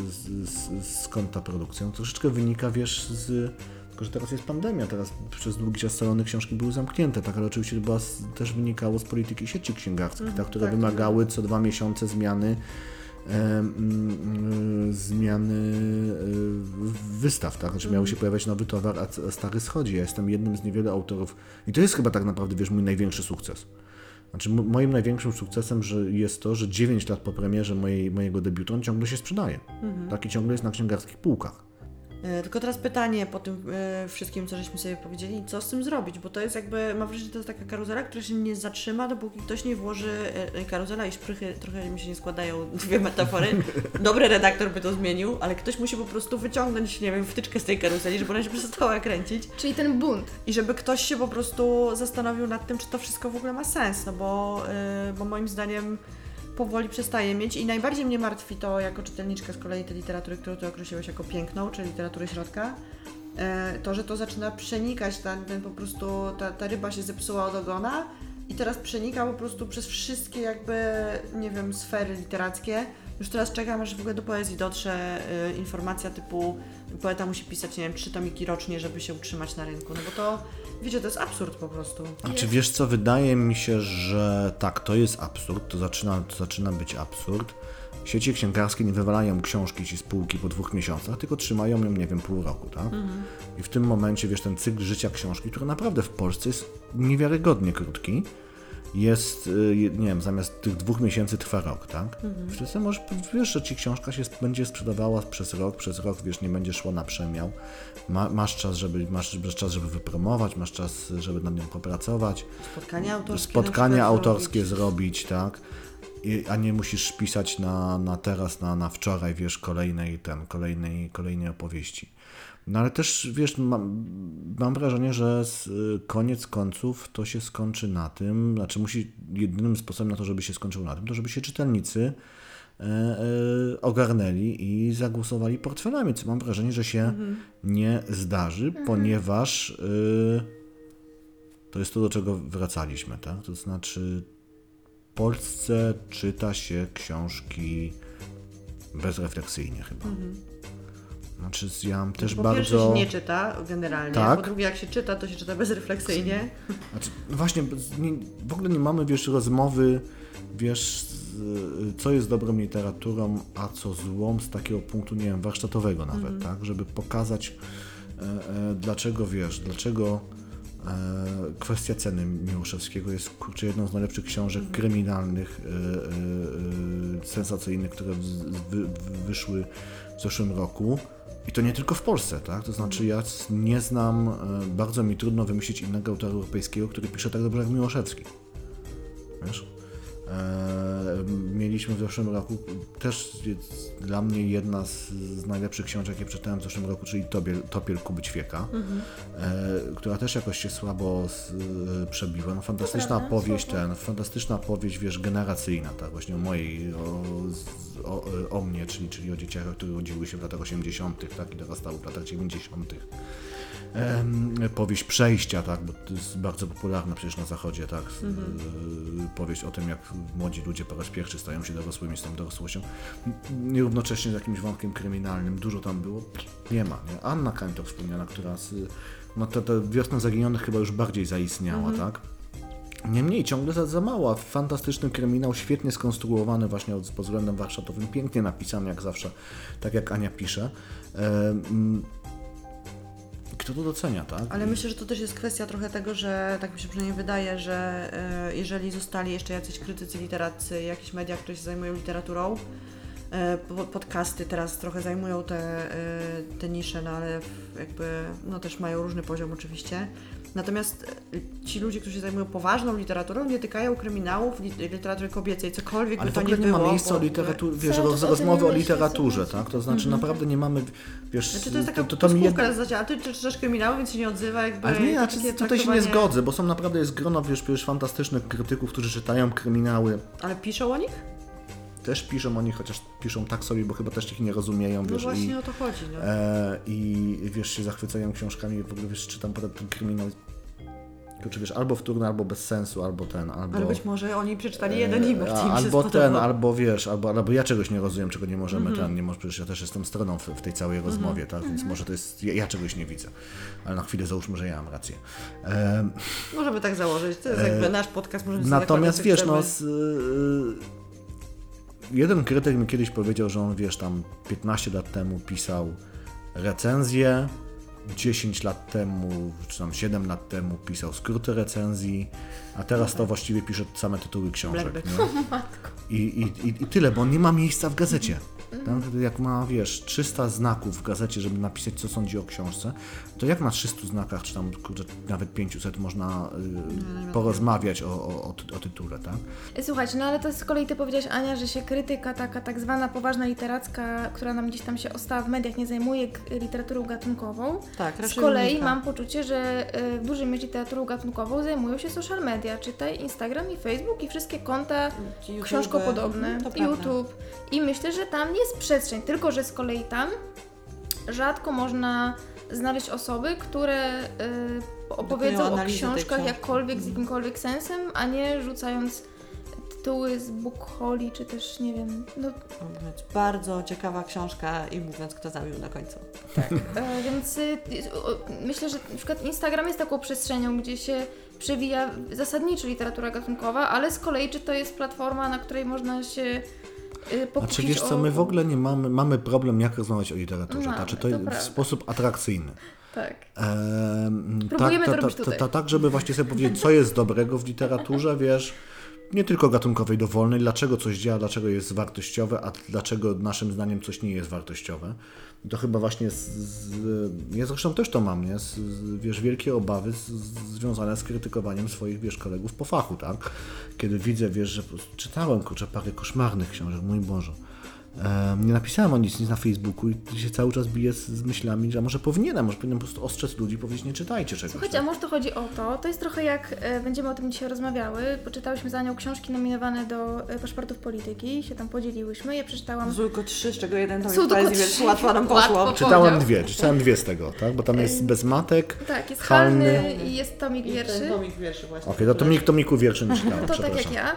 z, skąd ta produkcja? No, troszeczkę wynika, wiesz, z... Tylko, że teraz jest pandemia, teraz przez długi czas salony książki były zamknięte, tak, ale oczywiście to była, też wynikało z polityki sieci księgarskich, tak, które tak, wymagały co dwa miesiące zmiany zmiany e, wystaw, tak? Znaczy miał się pojawiać nowy towar, a stary schodzi. Ja jestem jednym z niewielu autorów i to jest chyba tak naprawdę, wiesz, mój największy sukces. Znaczy moim największym sukcesem że jest to, że 9 lat po premierze mojej, mojego debiutu on ciągle się sprzedaje. Tak i ciągle jest na księgarskich półkach. E, Tylko teraz pytanie po tym e, wszystkim, co żeśmy sobie powiedzieli, co z tym zrobić, bo to jest jakby, mam wrażenie, że to jest taka karuzela, która się nie zatrzyma, dopóki ktoś nie włoży, e, karuzela i szprychy, trochę mi się nie składają (laughs) dwie metafory, dobry redaktor by to zmienił, ale ktoś musi po prostu wyciągnąć, nie wiem, wtyczkę z tej karuzeli, żeby ona się przestała kręcić. Czyli ten bunt. i żeby ktoś się po prostu zastanowił nad tym, czy to wszystko w ogóle ma sens, no bo, bo moim zdaniem powoli przestaje mieć i najbardziej mnie martwi to jako czytelniczka z kolei tej literatury, którą ty określiłeś jako piękną, czyli literatury środka, e, to, że to zaczyna przenikać, ten, ten po prostu, ta, ta ryba się zepsuła od ogona i teraz przenika po prostu przez wszystkie jakby, nie wiem, sfery literackie. Już teraz czekam, aż w ogóle do poezji dotrze e, informacja typu poeta musi pisać, nie wiem, trzy tomiki rocznie, żeby się utrzymać na rynku, no bo to, wiecie, to jest absurd po prostu. Znaczy wiesz co, wydaje mi się, że tak, to jest absurd, to zaczyna, to zaczyna być absurd. sieci księgarskie nie wywalają książki ci z półki po dwóch miesiącach, tylko trzymają ją, nie wiem, pół roku, tak? I w tym momencie, wiesz, ten cykl życia książki, który naprawdę w Polsce jest niewiarygodnie krótki, jest, y, nie wiem, zamiast tych dwóch miesięcy trwa rok, tak? Mhm. Wszyscy możesz, wiesz, że ci książka się będzie sprzedawała przez rok, przez rok, wiesz, nie będzie szło na przemiał. Ma, masz czas, żeby, masz czas, żeby wypromować, masz czas, żeby nad nią popracować. Spotkania autorskie. Spotkania autorskie zrobić, tak? I, a nie musisz pisać na, na teraz, na, na wczoraj, wiesz, kolejnej, ten, kolejnej, kolejnej opowieści. No ale też, wiesz, mam, mam wrażenie, że z, koniec końców to się skończy na tym, znaczy musi, jedynym sposobem na to, żeby się skończył na tym, to żeby się czytelnicy e, e, ogarnęli i zagłosowali portfelami, co mam wrażenie, że się nie zdarzy, ponieważ y, to jest to, do czego wracaliśmy, tak? To znaczy w Polsce czyta się książki bezrefleksyjnie chyba. Znaczy ja mam też po bardzo... pierwsze się nie czyta generalnie, Tak. po drugie jak się czyta, to się czyta bezrefleksyjnie. Znaczy, właśnie, nie, w ogóle nie mamy, wiesz, rozmowy, wiesz, z, co jest dobrą literaturą, a co złą z takiego punktu, nie wiem, warsztatowego nawet, tak? Żeby pokazać, e, e, dlaczego, wiesz, dlaczego e, kwestia ceny Miłoszewskiego jest, kurczę, jedną z najlepszych książek kryminalnych, e, e, sensacyjnych, które w, wy, wyszły w zeszłym roku. I to nie tylko w Polsce, tak? To znaczy ja nie znam, e, bardzo mi trudno wymyślić innego autora europejskiego, który pisze tak dobrze jak Miłoszewski. Wiesz? E, mieliśmy w zeszłym roku też dla mnie jedna z, z najlepszych książek, jakie przeczytałem w zeszłym roku, czyli Topiel, Topiel Kuby Ćwieka, e, która też jakoś się słabo z, e, przebiła. No, fantastyczna prawda, powieść, ten, fantastyczna powieść, wiesz, generacyjna, tak, właśnie o mojej, o, o, o mnie, czyli, czyli o dzieciach, które urodziły się w latach 80., tak, i dorastały w latach 90. Powieść Przejścia, tak, bo to jest bardzo popularna przecież na zachodzie, tak, s- y, powieść o tym, jak młodzi ludzie po raz pierwszy stają się dorosłymi z tą dorosłością, nierównocześnie z jakimś wątkiem kryminalnym, dużo tam było, nie ma, nie? Anna Kańtok wspomniana, która z, no ta, ta Wiosna Zaginionych chyba już bardziej zaistniała, tak, Niemniej ciągle za, za mało. Fantastyczny kryminał, świetnie skonstruowany właśnie od- pod względem warsztatowym, pięknie napisany jak zawsze, tak jak Ania pisze. Kto to docenia, tak? Ale myślę, że to też jest kwestia trochę tego, że tak mi się przynajmniej wydaje, że e, jeżeli zostali jeszcze jacyś krytycy literacy, jakieś media, które się zajmują literaturą, podcasty teraz trochę zajmują te, e, te nisze, no ale jakby no też mają różny poziom oczywiście. Natomiast e, ci ludzie, którzy się zajmują poważną literaturą, nie tykają kryminałów, lit- literatury kobiecej, cokolwiek Ale by w to ogóle nie nie było. ma miejsca o bo- literaturze, wiesz, roz, o rozmowy o literaturze, tak? To znaczy naprawdę nie mamy, wiesz, Znaczy to jest taka to, to mi na zasadzie, a ty czytasz kryminały, więc się nie odzywa jakby. Ale nie, znaczy, tutaj się nie traktowanie- zgodzę, bo są naprawdę, jest grono, wiesz, wiesz, fantastycznych krytyków, którzy czytają kryminały, Ale piszą o nich? Też piszą o nich, chociaż piszą tak sobie, bo chyba też ich nie rozumieją, No wiesz, właśnie i, o to chodzi. No. e, i wiesz, się zachwycają książkami, w ogóle, wiesz, czytam potem ten kryminał, kurczę, wiesz, albo wtórny, albo bez sensu, albo ten, albo... Ale być może oni przeczytali jeden i E, im się Albo ten, albo wiesz, albo, albo ja czegoś nie rozumiem, czego nie możemy Mhm. ten, nie może, przecież ja też jestem stroną w, w tej całej rozmowie, tak, więc może to jest, ja, ja czegoś nie widzę, ale na chwilę załóżmy, że ja mam rację. Em, Możemy tak założyć. To jest jakby nasz podcast, możemy E, Natomiast wiesz, no, z, y, jeden krytyk mi kiedyś powiedział, że on, wiesz, tam 15 lat temu pisał recenzję, 10 lat temu, czy tam 7 lat temu pisał skróty recenzji, a teraz to właściwie pisze same tytuły książek. I, i, i, I tyle, bo on nie ma miejsca w gazecie. Tak? Jak ma, wiesz, 300 znaków w gazecie, żeby napisać, co sądzi o książce, to jak na 300 znakach, czy tam kurczę, nawet 500 można y, porozmawiać o, o, o, ty- o tytule, tak? Słuchajcie, no ale to z kolei ty powiedziałaś, Ania, że się krytyka taka tak zwana poważna literacka, która nam gdzieś tam się ostała w mediach, nie zajmuje literaturą gatunkową. Tak, Z kolei unika. mam poczucie, że y, w dużej mierze literaturą gatunkową zajmują się social media, czytaj Instagram i Facebook i wszystkie konta YouTube, książkopodobne, mhm. YouTube. I myślę, że tam jest przestrzeń, tylko że z kolei tam rzadko można znaleźć osoby, które y, opowiedzą o książkach. Mhm. jakkolwiek, z jakimkolwiek sensem, a nie rzucając tytuły z book holi, czy też nie wiem, no Bardzo ciekawa książka i mówiąc, kto zabił na końcu. E, Więc y, o, myślę, że na przykład Instagram jest taką przestrzenią, gdzie się przewija zasadniczo literatura gatunkowa, ale z kolei czy to jest platforma, na której można się pokusić czy wiesz co, my w ogóle nie mamy, mamy problem, jak rozmawiać o literaturze, Mamy, znaczy to, to w prawda. sposób atrakcyjny. Tak. Ehm, Próbujemy tak, to ta, tutaj. ta, tak, żeby właśnie sobie powiedzieć, co jest dobrego w literaturze, wiesz, nie tylko gatunkowej, dowolnej, dlaczego coś działa, dlaczego jest wartościowe, a dlaczego naszym zdaniem coś nie jest wartościowe. To chyba właśnie z, z, ja zresztą też to mam, nie? Z, z, wiesz, wielkie obawy z, związane z krytykowaniem swoich, wiesz, kolegów po fachu, tak? Kiedy widzę, wiesz, że czytałem, kurczę, parę koszmarnych książek, mój Boże. Nie napisałem o nic, nic na Facebooku i się cały czas biję z, z myślami, że może powinienem, może powinienem po prostu ostrzec ludzi, powiedzieć nie czytajcie czegoś. Słuchajcie, a może to chodzi o to, to jest trochę jak, e, będziemy o tym dzisiaj rozmawiały, poczytałyśmy za nią książki nominowane do e, paszportów polityki, się tam podzieliłyśmy, ja przeczytałam... Są tylko trzy, z czego jeden to jest poezji, więc łatwo nam Łatwo. poszło. Czytałem dwie, czytałem dwie z tego, tak? Bo tam jest bez matek. Tak, jest Halny. halny i jest tomik wierszy. tomik wierszy właśnie. Okej, no to tomik, tomiku wierszy nie czytałem, To tak jak ja.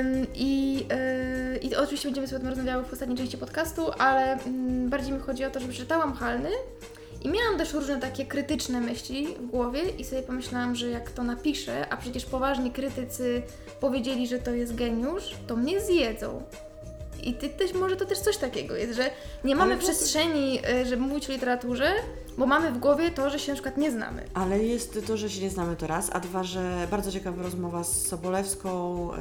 Ym, I, yy, I oczywiście będziemy sobie o tym rozmawiały w ostatniej części podcastu, ale mm, bardziej mi chodzi o to, że przeczytałam Halny i miałam też różne takie krytyczne myśli w głowie i sobie pomyślałam, że jak to napiszę, a przecież poważni krytycy powiedzieli, że to jest geniusz, to mnie zjedzą. I ty też, może to też coś takiego jest, że nie mamy Ale przestrzeni, y, żeby mówić o literaturze, bo mamy w głowie to, że się na przykład nie znamy. Ale jest to, że się nie znamy to raz, a dwa, że bardzo ciekawa rozmowa z Sobolewską, e,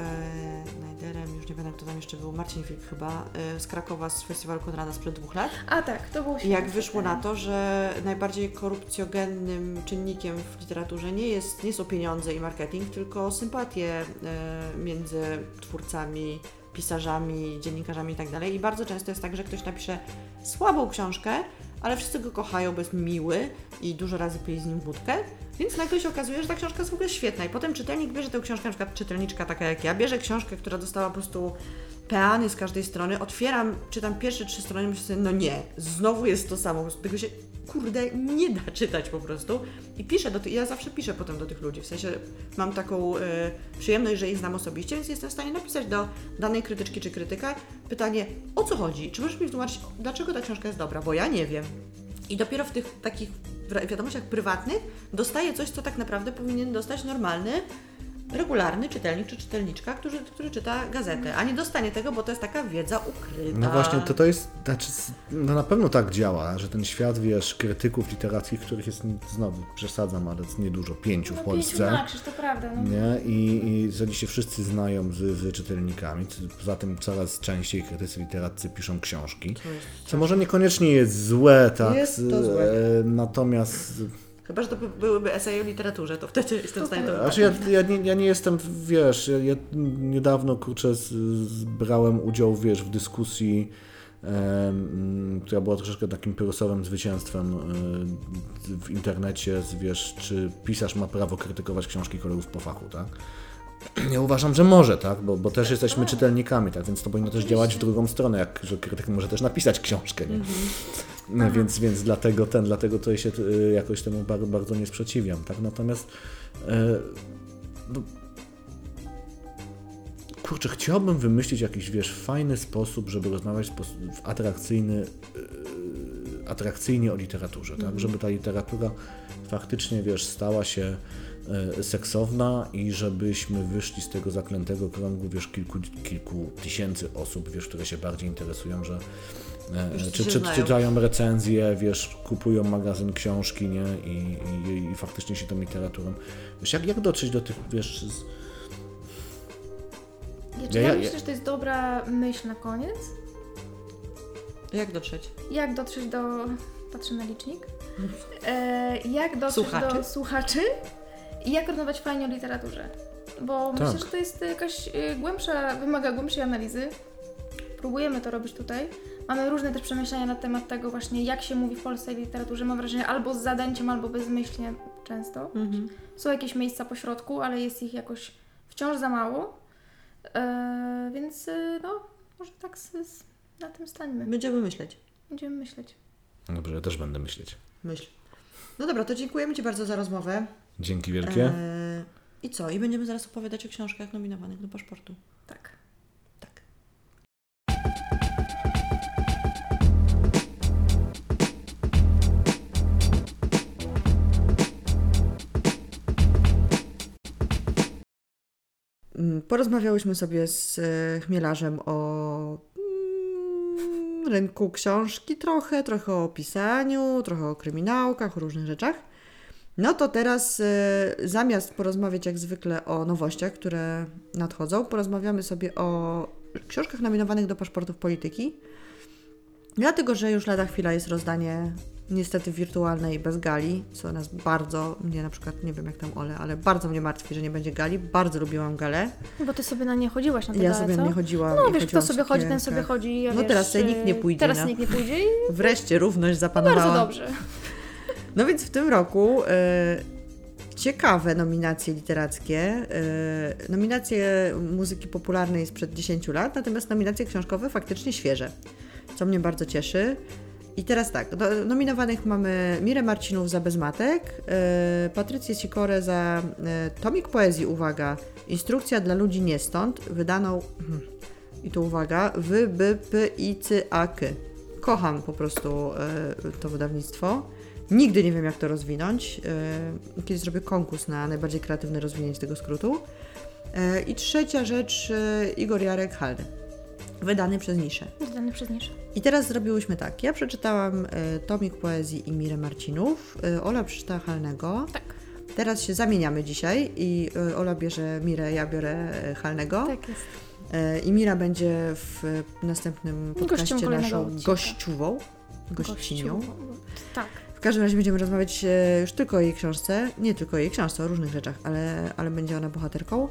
Najderem, już nie pamiętam kto tam jeszcze był, Marcin Filip chyba, e, z Krakowa z festiwalu Konrada sprzed dwóch lat. A tak, to było I świetne jak wyszło na to, że najbardziej korupcjogennym czynnikiem w literaturze nie, jest, nie są pieniądze i marketing, tylko sympatie e, między twórcami, pisarzami, dziennikarzami itd. I bardzo często jest tak, że ktoś napisze słabą książkę, ale wszyscy go kochają, bo jest miły i dużo razy pili z nim wódkę, więc nagle się okazuje, że ta książka jest w ogóle świetna. I potem czytelnik bierze tę książkę, na przykład czytelniczka taka jak ja, bierze książkę, która dostała po prostu peany z każdej strony, otwieram, czytam pierwsze trzy strony i myślę sobie, no nie, znowu jest to samo, tego się, kurde, nie da czytać po prostu. I piszę do tych, ja zawsze piszę potem do tych ludzi, w sensie mam taką e, przyjemność, że ich znam osobiście, więc jestem w stanie napisać do danej krytyczki czy krytyka pytanie, o co chodzi? Czy możesz mi wytłumaczyć, dlaczego ta książka jest dobra? Bo ja nie wiem. I dopiero w tych takich wi- wiadomościach prywatnych dostaję coś, co tak naprawdę powinien dostać normalny, regularny czytelnik czy czytelniczka, który, który czyta gazetę, a nie dostanie tego, bo to jest taka wiedza ukryta. No właśnie, to to jest, znaczy, no na pewno tak działa, że ten świat, wiesz, krytyków literackich, których jest, znowu przesadzam, ale jest niedużo, pięciu w No, Polsce. pięciu na krzyż, to prawda. No. Nie? I, I że się wszyscy znają z, z czytelnikami. Poza tym coraz częściej krytycy literaccy piszą książki. Co może niekoniecznie jest złe, tak? Jest to złe. E, Natomiast Chyba, że to by- byłyby eseje o literaturze, to wtedy jestem w stanie to Znaczy ja, ja, nie, ja nie jestem, wiesz, ja, ja niedawno, kurczę, z, z, brałem udział, wiesz, w dyskusji, która była troszeczkę takim pyrosowym zwycięstwem e, w internecie, z, wiesz, czy pisarz ma prawo krytykować książki kolegów po fachu, tak? Ja uważam, że może, tak? Bo, bo też jesteśmy czytelnikami, tak? Więc to powinno też działać w drugą stronę, jak, że krytyk może też napisać książkę, nie? No, więc, więc dlatego ten, dlatego to się y, jakoś temu bardzo, nie sprzeciwiam, tak? Natomiast e, no, kurczę, chciałbym wymyślić jakiś, wiesz, fajny sposób, żeby rozmawiać w atrakcyjny, e, atrakcyjnie o literaturze, tak? Żeby ta literatura faktycznie, wiesz, stała się seksowna i żebyśmy wyszli z tego zaklętego kręgu, wiesz, kilku, kilku tysięcy osób, wiesz, które się bardziej interesują, że Już czy, czy, czytają recenzje, wiesz, kupują magazyn książki, nie? I, i, i faktycznie się tą literaturą. Wiesz, jak, jak dotrzeć do tych, wiesz, z, Ja, Ja- ja, ja- myślę, że to jest dobra myśl na koniec. Jak dotrzeć? Jak dotrzeć do... Patrzę na licznik. (laughs) E, jak dotrzeć Słuchaczy. do słuchaczy i jak rozmawiać fajnie o literaturze. Bo Tak. myślę, że to jest jakaś e, głębsza, wymaga głębszej analizy. Próbujemy to robić tutaj. Mamy różne też przemyślenia na temat tego właśnie, jak się mówi w Polsce o literaturze. Mam wrażenie, albo z zadęciem, albo bezmyślnie często. Są jakieś miejsca po środku, ale jest ich jakoś wciąż za mało. E, więc e, no, może tak z, z, na tym stańmy. Będziemy myśleć. Będziemy myśleć. Dobrze, ja też będę myśleć. Myśl. No dobra, to dziękujemy Ci bardzo za rozmowę. Dzięki wielkie. E, I co? I będziemy zaraz opowiadać o książkach nominowanych do paszportu. Porozmawiałyśmy sobie z e, Chmielarzem o mm, rynku książki trochę, trochę o pisaniu, trochę o kryminałkach, o różnych rzeczach. No to teraz e, zamiast porozmawiać jak zwykle o nowościach, które nadchodzą, porozmawiamy sobie o książkach nominowanych do paszportów polityki. Dlatego, że już lada chwila jest rozdanie niestety wirtualne i bez gali, co nas bardzo, mnie na przykład, nie wiem jak tam Ole, ale bardzo mnie martwi, że nie będzie gali. Bardzo lubiłam galę. Bo ty sobie na nie chodziłaś na te Ja gale, sobie co? nie chodziłam. No wiesz, kto chodziłam w sobie chodzi, ten sobie sukienkach. chodzi. Ja No wiesz, teraz sobie nikt nie pójdzie, Teraz no. nikt nie pójdzie i Wreszcie równość zapanowała. bardzo dobrze. No więc w tym roku e, ciekawe nominacje literackie. E, nominacje muzyki popularnej sprzed 10 lat, natomiast nominacje książkowe faktycznie świeże, co mnie bardzo cieszy. I teraz tak, do, nominowanych mamy Mirę Marcinów za Bezmatek, e, Patrycję Sikorę za e, tomik poezji, uwaga, Instrukcja dla ludzi nie stąd, wydaną, hmm, i tu uwaga, w B, P, I, C, A, K. Kocham po prostu e, to wydawnictwo. Nigdy nie wiem, jak to rozwinąć. E, Kiedyś zrobię konkurs na najbardziej kreatywne rozwinięcie tego skrótu. E, I trzecia rzecz, Igor Jarek Halny, wydany przez Niszę. Wydany przez niszę. I teraz zrobiłyśmy tak. Ja przeczytałam e, tomik poezji i Mirę Marcinów. E, Ola przeczytała Halnego. Tak, Teraz się zamieniamy dzisiaj i e, Ola bierze Mirę, ja biorę Halnego. tak jest. I Mira będzie w następnym podcaście naszą odcinka. gościuwą. Gościnią. Tak. W każdym razie będziemy rozmawiać e, już tylko o jej książce, nie tylko o jej książce, o różnych rzeczach, ale, ale będzie ona bohaterką.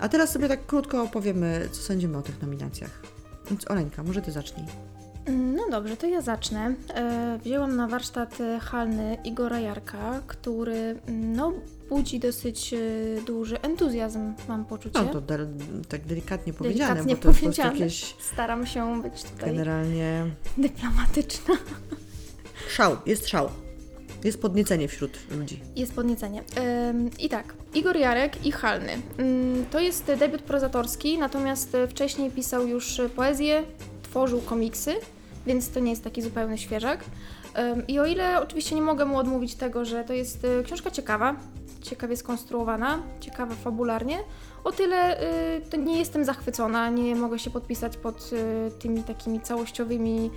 A teraz sobie tak krótko opowiemy, co sądzimy o tych nominacjach. Więc Oleńka, może Ty zacznij. No dobrze, to ja zacznę. E, Wzięłam na warsztat e, halny Igora Jarka, który mm, no, budzi dosyć e, duży entuzjazm, mam poczucie. No to tak delikatnie powiedziane, Delikatnie bo to jest powiedziane. jakieś Staram się być tutaj generalnie dyplomatyczna. szał, jest szał. Jest podniecenie wśród ludzi. Jest podniecenie. I tak, Igor Jarek i Halny. Ym, To jest debiut prozatorski, natomiast e, wcześniej pisał już poezję, tworzył komiksy, więc to nie jest taki zupełny świeżak. I o ile oczywiście nie mogę mu odmówić tego, że to jest e, książka ciekawa, ciekawie skonstruowana, ciekawa fabularnie, o tyle to nie jestem zachwycona, nie mogę się podpisać pod y, tymi takimi całościowymi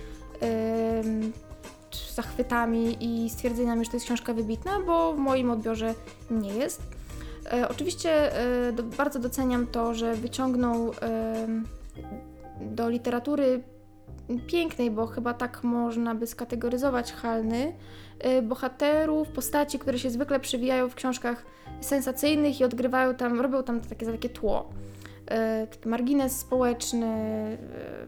ym, zachwytami i stwierdzeniami, że to jest książka wybitna, bo w moim odbiorze nie jest. E, oczywiście e, do, bardzo doceniam to, że wyciągnął e, do literatury pięknej, bo chyba tak można by skategoryzować Halny, e, bohaterów, postaci, które się zwykle przewijają w książkach sensacyjnych i odgrywają tam, robią tam takie, takie tło. E, margines społeczny, e,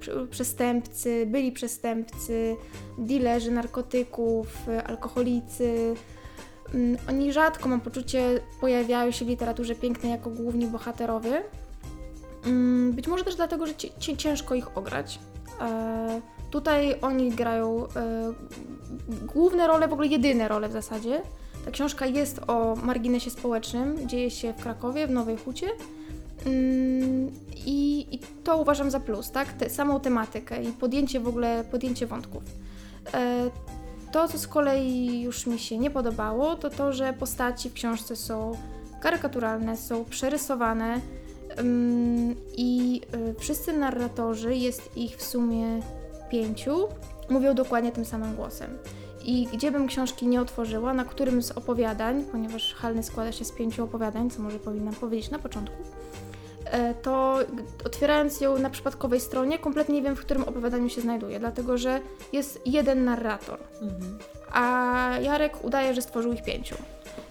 prze- przestępcy, byli przestępcy, dilerzy narkotyków, alkoholicy. Mm, Oni rzadko, mam poczucie, pojawiają się w literaturze pięknej jako główni bohaterowie. Mm, Być może też dlatego, że ci- ci- ciężko ich ograć. E, Tutaj oni grają e, główne role, w ogóle jedyne role w zasadzie. Ta książka jest o marginesie społecznym, dzieje się w Krakowie, w Nowej Hucie. Mm, I, I to uważam za plus, tak? Te, samą tematykę i podjęcie w ogóle, podjęcie wątków. To, co z kolei już mi się nie podobało, to to, że postaci w książce są karykaturalne, są przerysowane ym, i y, wszyscy narratorzy, jest ich w sumie pięciu, mówią dokładnie tym samym głosem. I gdzie bym książki nie otworzyła, na którym z opowiadań, ponieważ Halny składa się z pięciu opowiadań, co może powinnam powiedzieć na początku, to g- otwierając ją na przypadkowej stronie, kompletnie nie wiem, w którym opowiadaniu się znajduje, dlatego że jest jeden narrator, a Jarek udaje, że stworzył ich pięciu.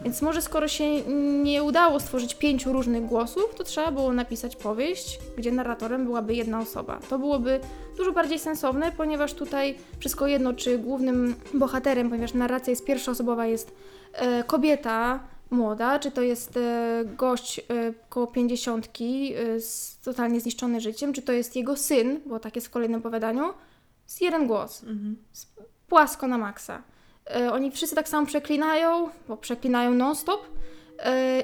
Więc może skoro się nie udało stworzyć pięciu różnych głosów, to trzeba było napisać powieść, gdzie narratorem byłaby jedna osoba. To byłoby dużo bardziej sensowne, ponieważ tutaj wszystko jedno, czy głównym bohaterem, ponieważ narracja jest pierwszoosobowa, jest e, kobieta młoda, czy to jest e, gość e, koło pięćdziesiątki, e, z, totalnie zniszczony życiem, czy to jest jego syn, bo tak jest w kolejnym opowiadaniu, jest jeden głos płasko na maksa. Oni wszyscy tak samo przeklinają, bo przeklinają non-stop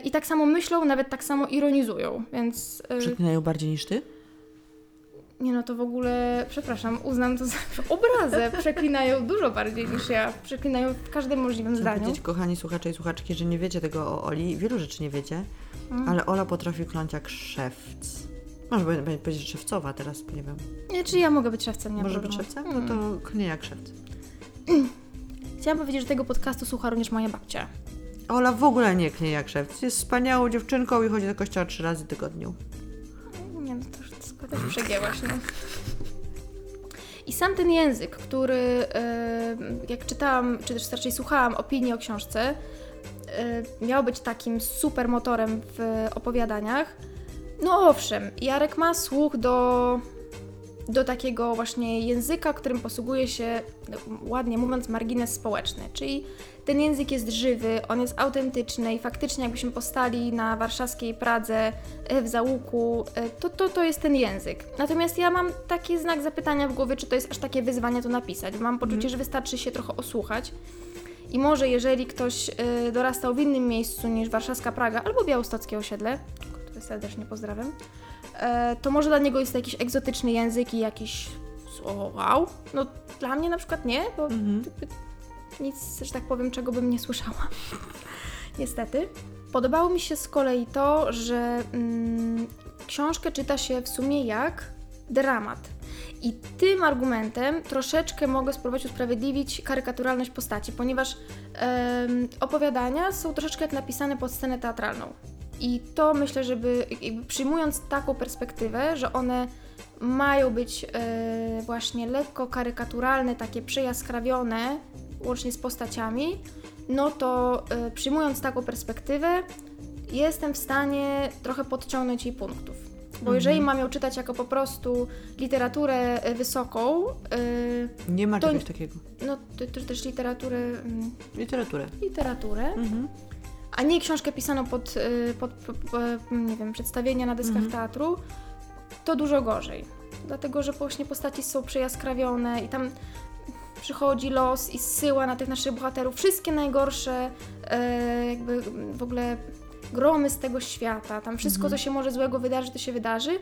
i tak samo myślą, nawet tak samo ironizują, więc Przeklinają bardziej niż Ty? Nie no to w ogóle, przepraszam, uznam to za (laughs) obrazę, przeklinają dużo bardziej niż ja, przeklinają w każdym możliwym Chcę zdaniu. powiedzieć, kochani słuchacze i słuchaczki, że nie wiecie tego o Oli, wielu rzeczy nie wiecie, Mm. ale Ola potrafi kląć jak szewc. Może powiedzieć szewcowa teraz, nie wiem. Nie, czy ja mogę być szewcem? Nie Może być szewcem? No to klnie jak szewc. (clears throat) Chciałam powiedzieć, że tego podcastu słucha również moja babcia. Ola w ogóle nie klnie jak szewc. Jest wspaniałą dziewczynką i chodzi do kościoła trzy razy w tygodniu. Nie, no to już wszystko też przegięłaś, no. I sam ten język, który jak czytałam, czy też raczej słuchałam opinii o książce, miał być takim super motorem w opowiadaniach. No owszem, Jarek ma słuch do, do takiego właśnie języka, którym posługuje się, ładnie mówiąc, margines społeczny. Czyli ten język jest żywy, on jest autentyczny i faktycznie jakbyśmy postali na warszawskiej Pradze e, w załuku, e, to, to to jest ten język. Natomiast ja mam taki znak zapytania w głowie, czy to jest aż takie wyzwanie to napisać. Mam poczucie, że wystarczy się trochę osłuchać. I może jeżeli ktoś e, dorastał w innym miejscu niż warszawska Praga albo białostockie osiedle, które serdecznie pozdrawiam, to może dla niego jest to jakiś egzotyczny język i jakiś o, wow. No dla mnie na przykład nie, bo jakby nic, że tak powiem, czego bym nie słyszała. (laughs) Niestety. Podobało mi się z kolei to, że mm, książkę czyta się w sumie jak dramat. I tym argumentem troszeczkę mogę spróbować usprawiedliwić karykaturalność postaci, ponieważ em, opowiadania są troszeczkę jak napisane pod scenę teatralną. I to myślę, żeby przyjmując taką perspektywę, że one mają być e, właśnie lekko karykaturalne, takie przejaskrawione, łącznie z postaciami, no to e, przyjmując taką perspektywę, jestem w stanie trochę podciągnąć jej punktów. Bo jeżeli mam ją czytać jako po prostu literaturę e, wysoką, e, Nie ma To- czegoś takiego. no to, to też literaturę, mm, Literaturę. literaturę, Mhm. A nie książkę pisaną pod, y, pod, pod, pod nie wiem, przedstawienia na deskach teatru, to dużo gorzej. Dlatego, że właśnie postaci są przejaskrawione i tam przychodzi los i zsyła na tych naszych bohaterów wszystkie najgorsze e, jakby w ogóle gromy z tego świata. Tam wszystko, co się może złego wydarzyć, to się wydarzy.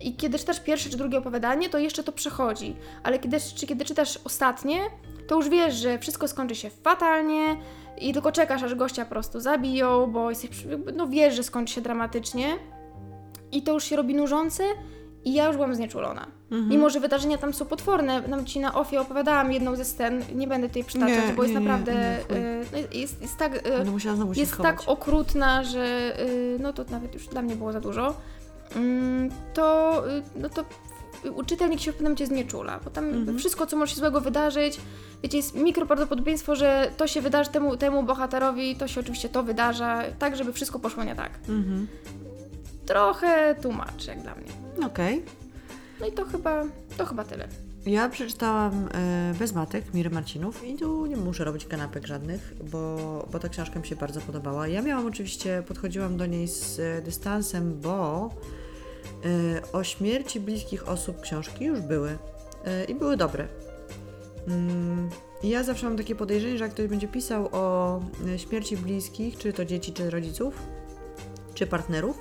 I kiedy czytasz pierwsze czy drugie opowiadanie, to jeszcze to przechodzi. Ale kiedy, czy kiedy czytasz ostatnie, to już wiesz, że wszystko skończy się fatalnie i tylko czekasz, aż gościa po prostu zabiją, bo jesteś, no wiesz, że skończy się dramatycznie. I to już się robi nużące i ja już byłam znieczulona. Mimo, że wydarzenia tam są potworne. Nam ci na ofie opowiadałam jedną ze scen, nie będę tutaj przytaczać, Nie, bo jest nie, naprawdę... nie, y, jest, jest tak... y, jest tak okrutna, że y, no to nawet już dla mnie było za dużo, mm, to, no to czytelnik się w pewnym momencie znieczula, bo tam Mhm. wszystko, co może się złego wydarzyć, wiecie, jest mikroprawdopodobieństwo, że to się wydarzy temu, temu bohaterowi, to się oczywiście to wydarza, tak, żeby wszystko poszło nie tak. Mhm. Trochę tłumacz, jak dla mnie. Okej. No i to chyba, to chyba tyle. Ja przeczytałam e, Bez matek Miry Marcinów i tu nie muszę robić kanapek żadnych, bo, bo ta książka mi się bardzo podobała. Ja miałam oczywiście, podchodziłam do niej z dystansem, bo o śmierci bliskich osób książki już były e, i były dobre. Mm, ja zawsze mam takie podejrzenie, że jak ktoś będzie pisał o e, śmierci bliskich, czy to dzieci, czy rodziców, czy partnerów,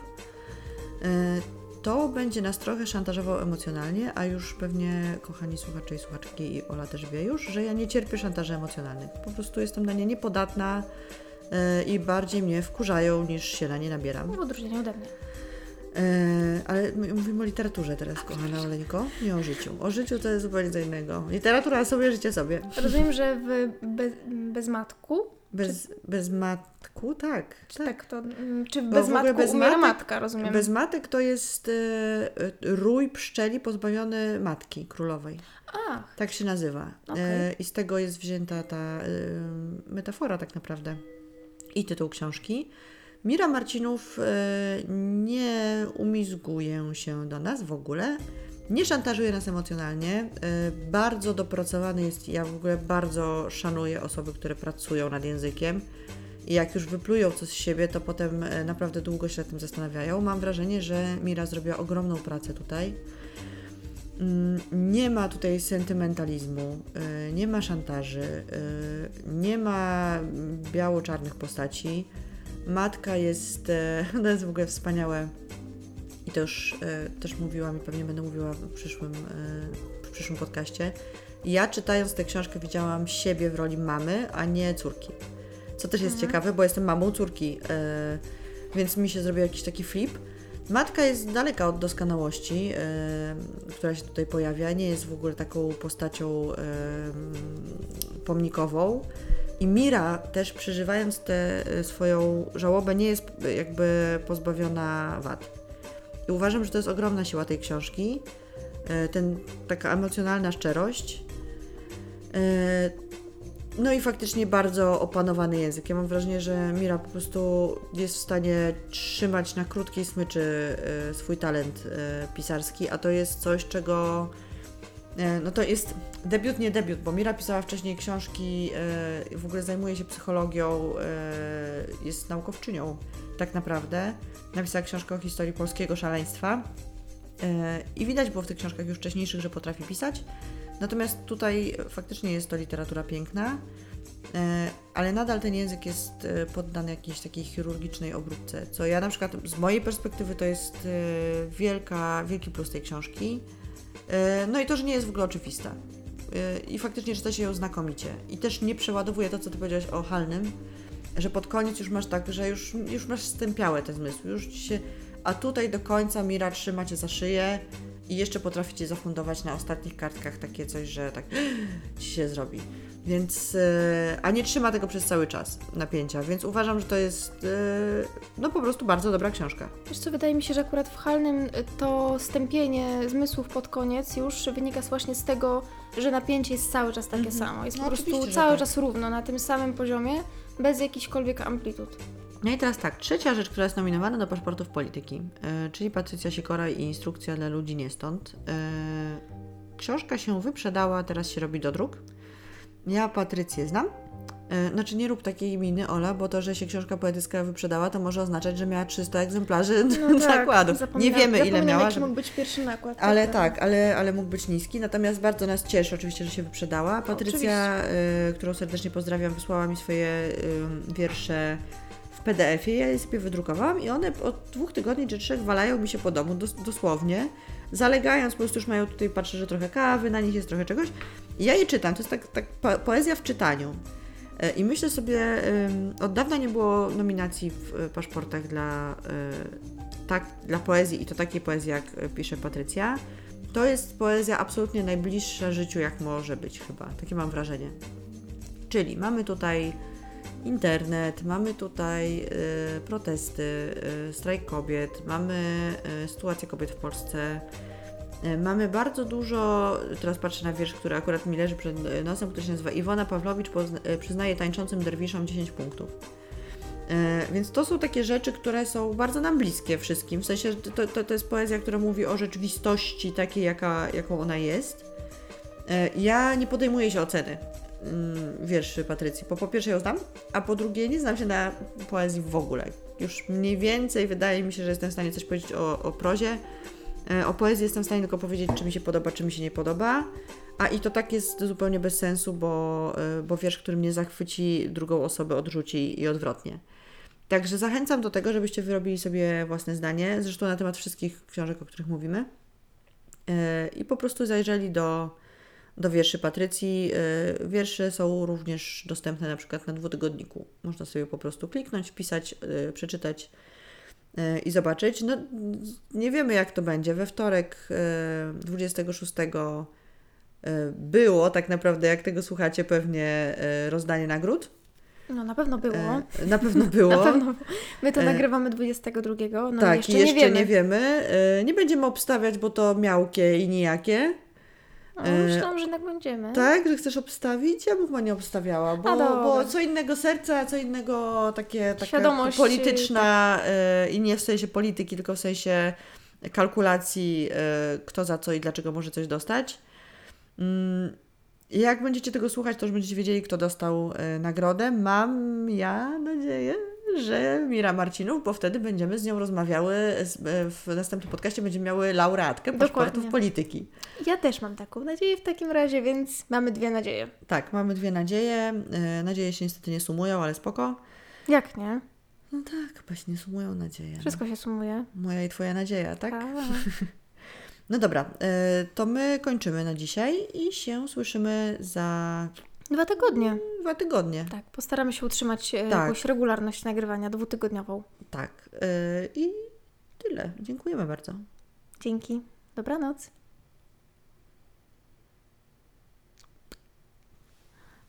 to będzie nas trochę szantażował emocjonalnie, a już pewnie kochani słuchacze i słuchaczki i Ola też wie już, że ja nie cierpię szantaży emocjonalnych. Po prostu jestem na nie niepodatna i bardziej mnie wkurzają niż się na nie nabieram. W odróżnieniu ode mnie. E, ale my- mówimy o literaturze teraz, kochana Oleńko, nie o życiu. O życiu to jest zupełnie co innego. Literatura sobie, życie sobie. Rozumiem, że w bez, Bezmatku, Bez, bez matku, tak. czy tak to, mm, czy w Bo w ogóle Bezmatku bez umiera matek- matka, rozumiem. Bez matek to jest e, rój pszczeli pozbawiony matki królowej. Ach, Tak się nazywa. E, I z tego jest wzięta ta metafora tak naprawdę. I tytuł książki. Mira Marcinów e, nie umizguje się do nas w ogóle. Nie szantażuje nas emocjonalnie. E, bardzo dopracowany jest. Ja w ogóle bardzo szanuję osoby, które pracują nad językiem. I jak już wyplują coś z siebie, to potem e, naprawdę długo się nad tym zastanawiają. Mam wrażenie, że Mira zrobiła ogromną pracę tutaj. Mm, Nie ma tutaj sentymentalizmu, y, nie ma szantaży, y, nie ma biało-czarnych postaci. Matka jest, e, (laughs) to jest w ogóle wspaniałe i to już e, też mówiłam i pewnie będę mówiła w przyszłym, e, w przyszłym podcaście. Ja czytając tę książkę widziałam siebie w roli mamy, a nie córki. Co też jest ciekawe, bo jestem mamą córki, e, więc mi się zrobił jakiś taki flip. Matka jest daleka od doskonałości, e, która się tutaj pojawia. Nie jest w ogóle taką postacią e, pomnikową. I Mira też przeżywając tę e, swoją żałobę nie jest jakby pozbawiona wad. I uważam, że to jest ogromna siła tej książki. E, ten, taka emocjonalna szczerość. E, no i faktycznie bardzo opanowany język. Ja mam wrażenie, że Mira po prostu jest w stanie trzymać na krótkiej smyczy swój talent pisarski, a to jest coś, czego. E, No to jest debiut, nie debiut, bo Mira pisała wcześniej książki, e, w ogóle zajmuje się psychologią, e, jest naukowczynią tak naprawdę. Napisała książkę o historii polskiego szaleństwa i widać było w tych książkach już wcześniejszych, że potrafi pisać. Natomiast tutaj faktycznie jest to literatura piękna, ale nadal ten język jest poddany jakiejś takiej chirurgicznej obróbce, co ja na przykład z mojej perspektywy to jest wielka, wielki plus tej książki. E, No i to, że nie jest w ogóle oczywista. E, I faktycznie czyta się ją znakomicie. I też nie przeładowuje to, co ty powiedziałeś o Halnym, że pod koniec już masz tak, że już, już masz stępiałe te zmysły, już się... A tutaj do końca Mira trzyma cię za szyję i jeszcze potrafi cię zafundować na ostatnich kartkach takie coś, że tak (gasps) ci się zrobi. Więc, e, a nie trzyma tego przez cały czas napięcia, więc uważam, że to jest e, no po prostu bardzo dobra książka. Wiesz co, wydaje mi się, że akurat w Halnym y, to stępienie zmysłów pod koniec już wynika właśnie z tego, że napięcie jest cały czas takie samo. Jest No po prostu cały tak. czas równo, na tym samym poziomie, bez jakichkolwiek amplitud. No i teraz tak, trzecia rzecz, która jest nominowana do paszportów polityki, e, czyli Patrycja Sikora i instrukcja dla ludzi nie stąd. E, książka się wyprzedała, teraz się robi do druk. Ja Patrycję znam. E, znaczy nie rób takiej miny, Ola, bo to, że się książka poetycka wyprzedała, to może oznaczać, że miała 300 egzemplarzy (laughs) nakładów. Nie wiemy, ile miała. jaki żeby- mógł być pierwszy nakład. Ale prawda. tak, ale, ale mógł być niski. Natomiast bardzo nas cieszy oczywiście, że się wyprzedała. Patrycja, y, którą serdecznie pozdrawiam, wysłała mi swoje y, wiersze w PDF-ie. Ja je sobie wydrukowałam i one od dwóch tygodni czy trzech walają mi się po domu, dos- dosłownie. Zalegając, po prostu już mają tutaj, patrzę, że trochę kawy, na nich jest trochę czegoś. Ja je czytam, to jest tak, tak po, poezja w czytaniu. E, I myślę sobie, od dawna nie było nominacji w y, paszportach dla, y, tak, dla poezji i to takiej poezji, jak y, pisze Patrycja. To jest poezja absolutnie najbliższa życiu, jak może być chyba. Takie mam wrażenie. Czyli mamy tutaj internet, mamy tutaj protesty, strajk kobiet, mamy sytuację kobiet w Polsce. Y, Mamy bardzo dużo, teraz patrzę na wiersz, który akurat mi leży przed nosem, który się nazywa Iwona Pawlowicz y, przyznaje tańczącym derwiszom 10 punktów. E, Więc to są takie rzeczy, które są bardzo nam bliskie wszystkim. W sensie, to, to, to jest poezja, która mówi o rzeczywistości takiej, jaka, jaką ona jest. E, Ja nie podejmuję się oceny mm, wierszy Patrycji, bo po pierwsze ją znam, a po drugie nie znam się na poezji w ogóle. Już mniej więcej wydaje mi się, że jestem w stanie coś powiedzieć o, o prozie. E, O poezji jestem w stanie tylko powiedzieć, czy mi się podoba, czy mi się nie podoba. A i to tak jest zupełnie bez sensu, bo, e, bo wiersz, który mnie zachwyci, drugą osobę odrzuci i odwrotnie. Także zachęcam do tego, żebyście wyrobili sobie własne zdanie, zresztą na temat wszystkich książek, o których mówimy. E, I po prostu zajrzeli do, do wierszy Patrycji. Wiersze są również dostępne na przykład na dwutygodniku. Można sobie po prostu kliknąć, wpisać, przeczytać i zobaczyć. No, nie wiemy jak to będzie. We wtorek e, 26 e, było tak naprawdę, jak tego słuchacie, pewnie e, rozdanie nagród. No na pewno było. E, Na pewno było. (laughs) Na pewno. My to E, nagrywamy 22, no tak, jeszcze, jeszcze nie wiemy. nie wiemy. E, Nie będziemy obstawiać, bo to miałkie i nijakie. O, E, myślałam, że jednak będziemy. Tak, że chcesz obstawić? Ja bym chyba nie obstawiała, bo, bo co innego serca, co innego takie taka Świadomość, polityczna e, i nie w sensie polityki, tylko w sensie kalkulacji, e, kto za co i dlaczego może coś dostać. Mm, Jak będziecie tego słuchać, to już będziecie wiedzieli, kto dostał e, nagrodę. Mam ja nadzieję, że Mira Marcinów, bo wtedy będziemy z nią rozmawiały, z- e, w następnym podcaście będziemy miały laureatkę paszportów polityki. Ja też mam taką nadzieję w takim razie, więc mamy dwie nadzieje. Tak, mamy dwie nadzieje. E, Nadzieje się niestety nie sumują, ale spoko. Jak nie? No tak, chyba się nie sumują nadzieje. Wszystko się sumuje. Moja i twoja nadzieja, tak? (laughs) No dobra, e, to my kończymy na dzisiaj i się słyszymy za Dwa tygodnie. dwa tygodnie. Tak, postaramy się utrzymać e, Tak. jakąś regularność nagrywania dwutygodniową. Tak. e, I tyle. Dziękujemy bardzo. Dzięki. Dobranoc.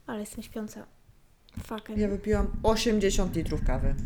Ale jestem śpiąca. Fucking. Ja wypiłam 80 litrów kawy.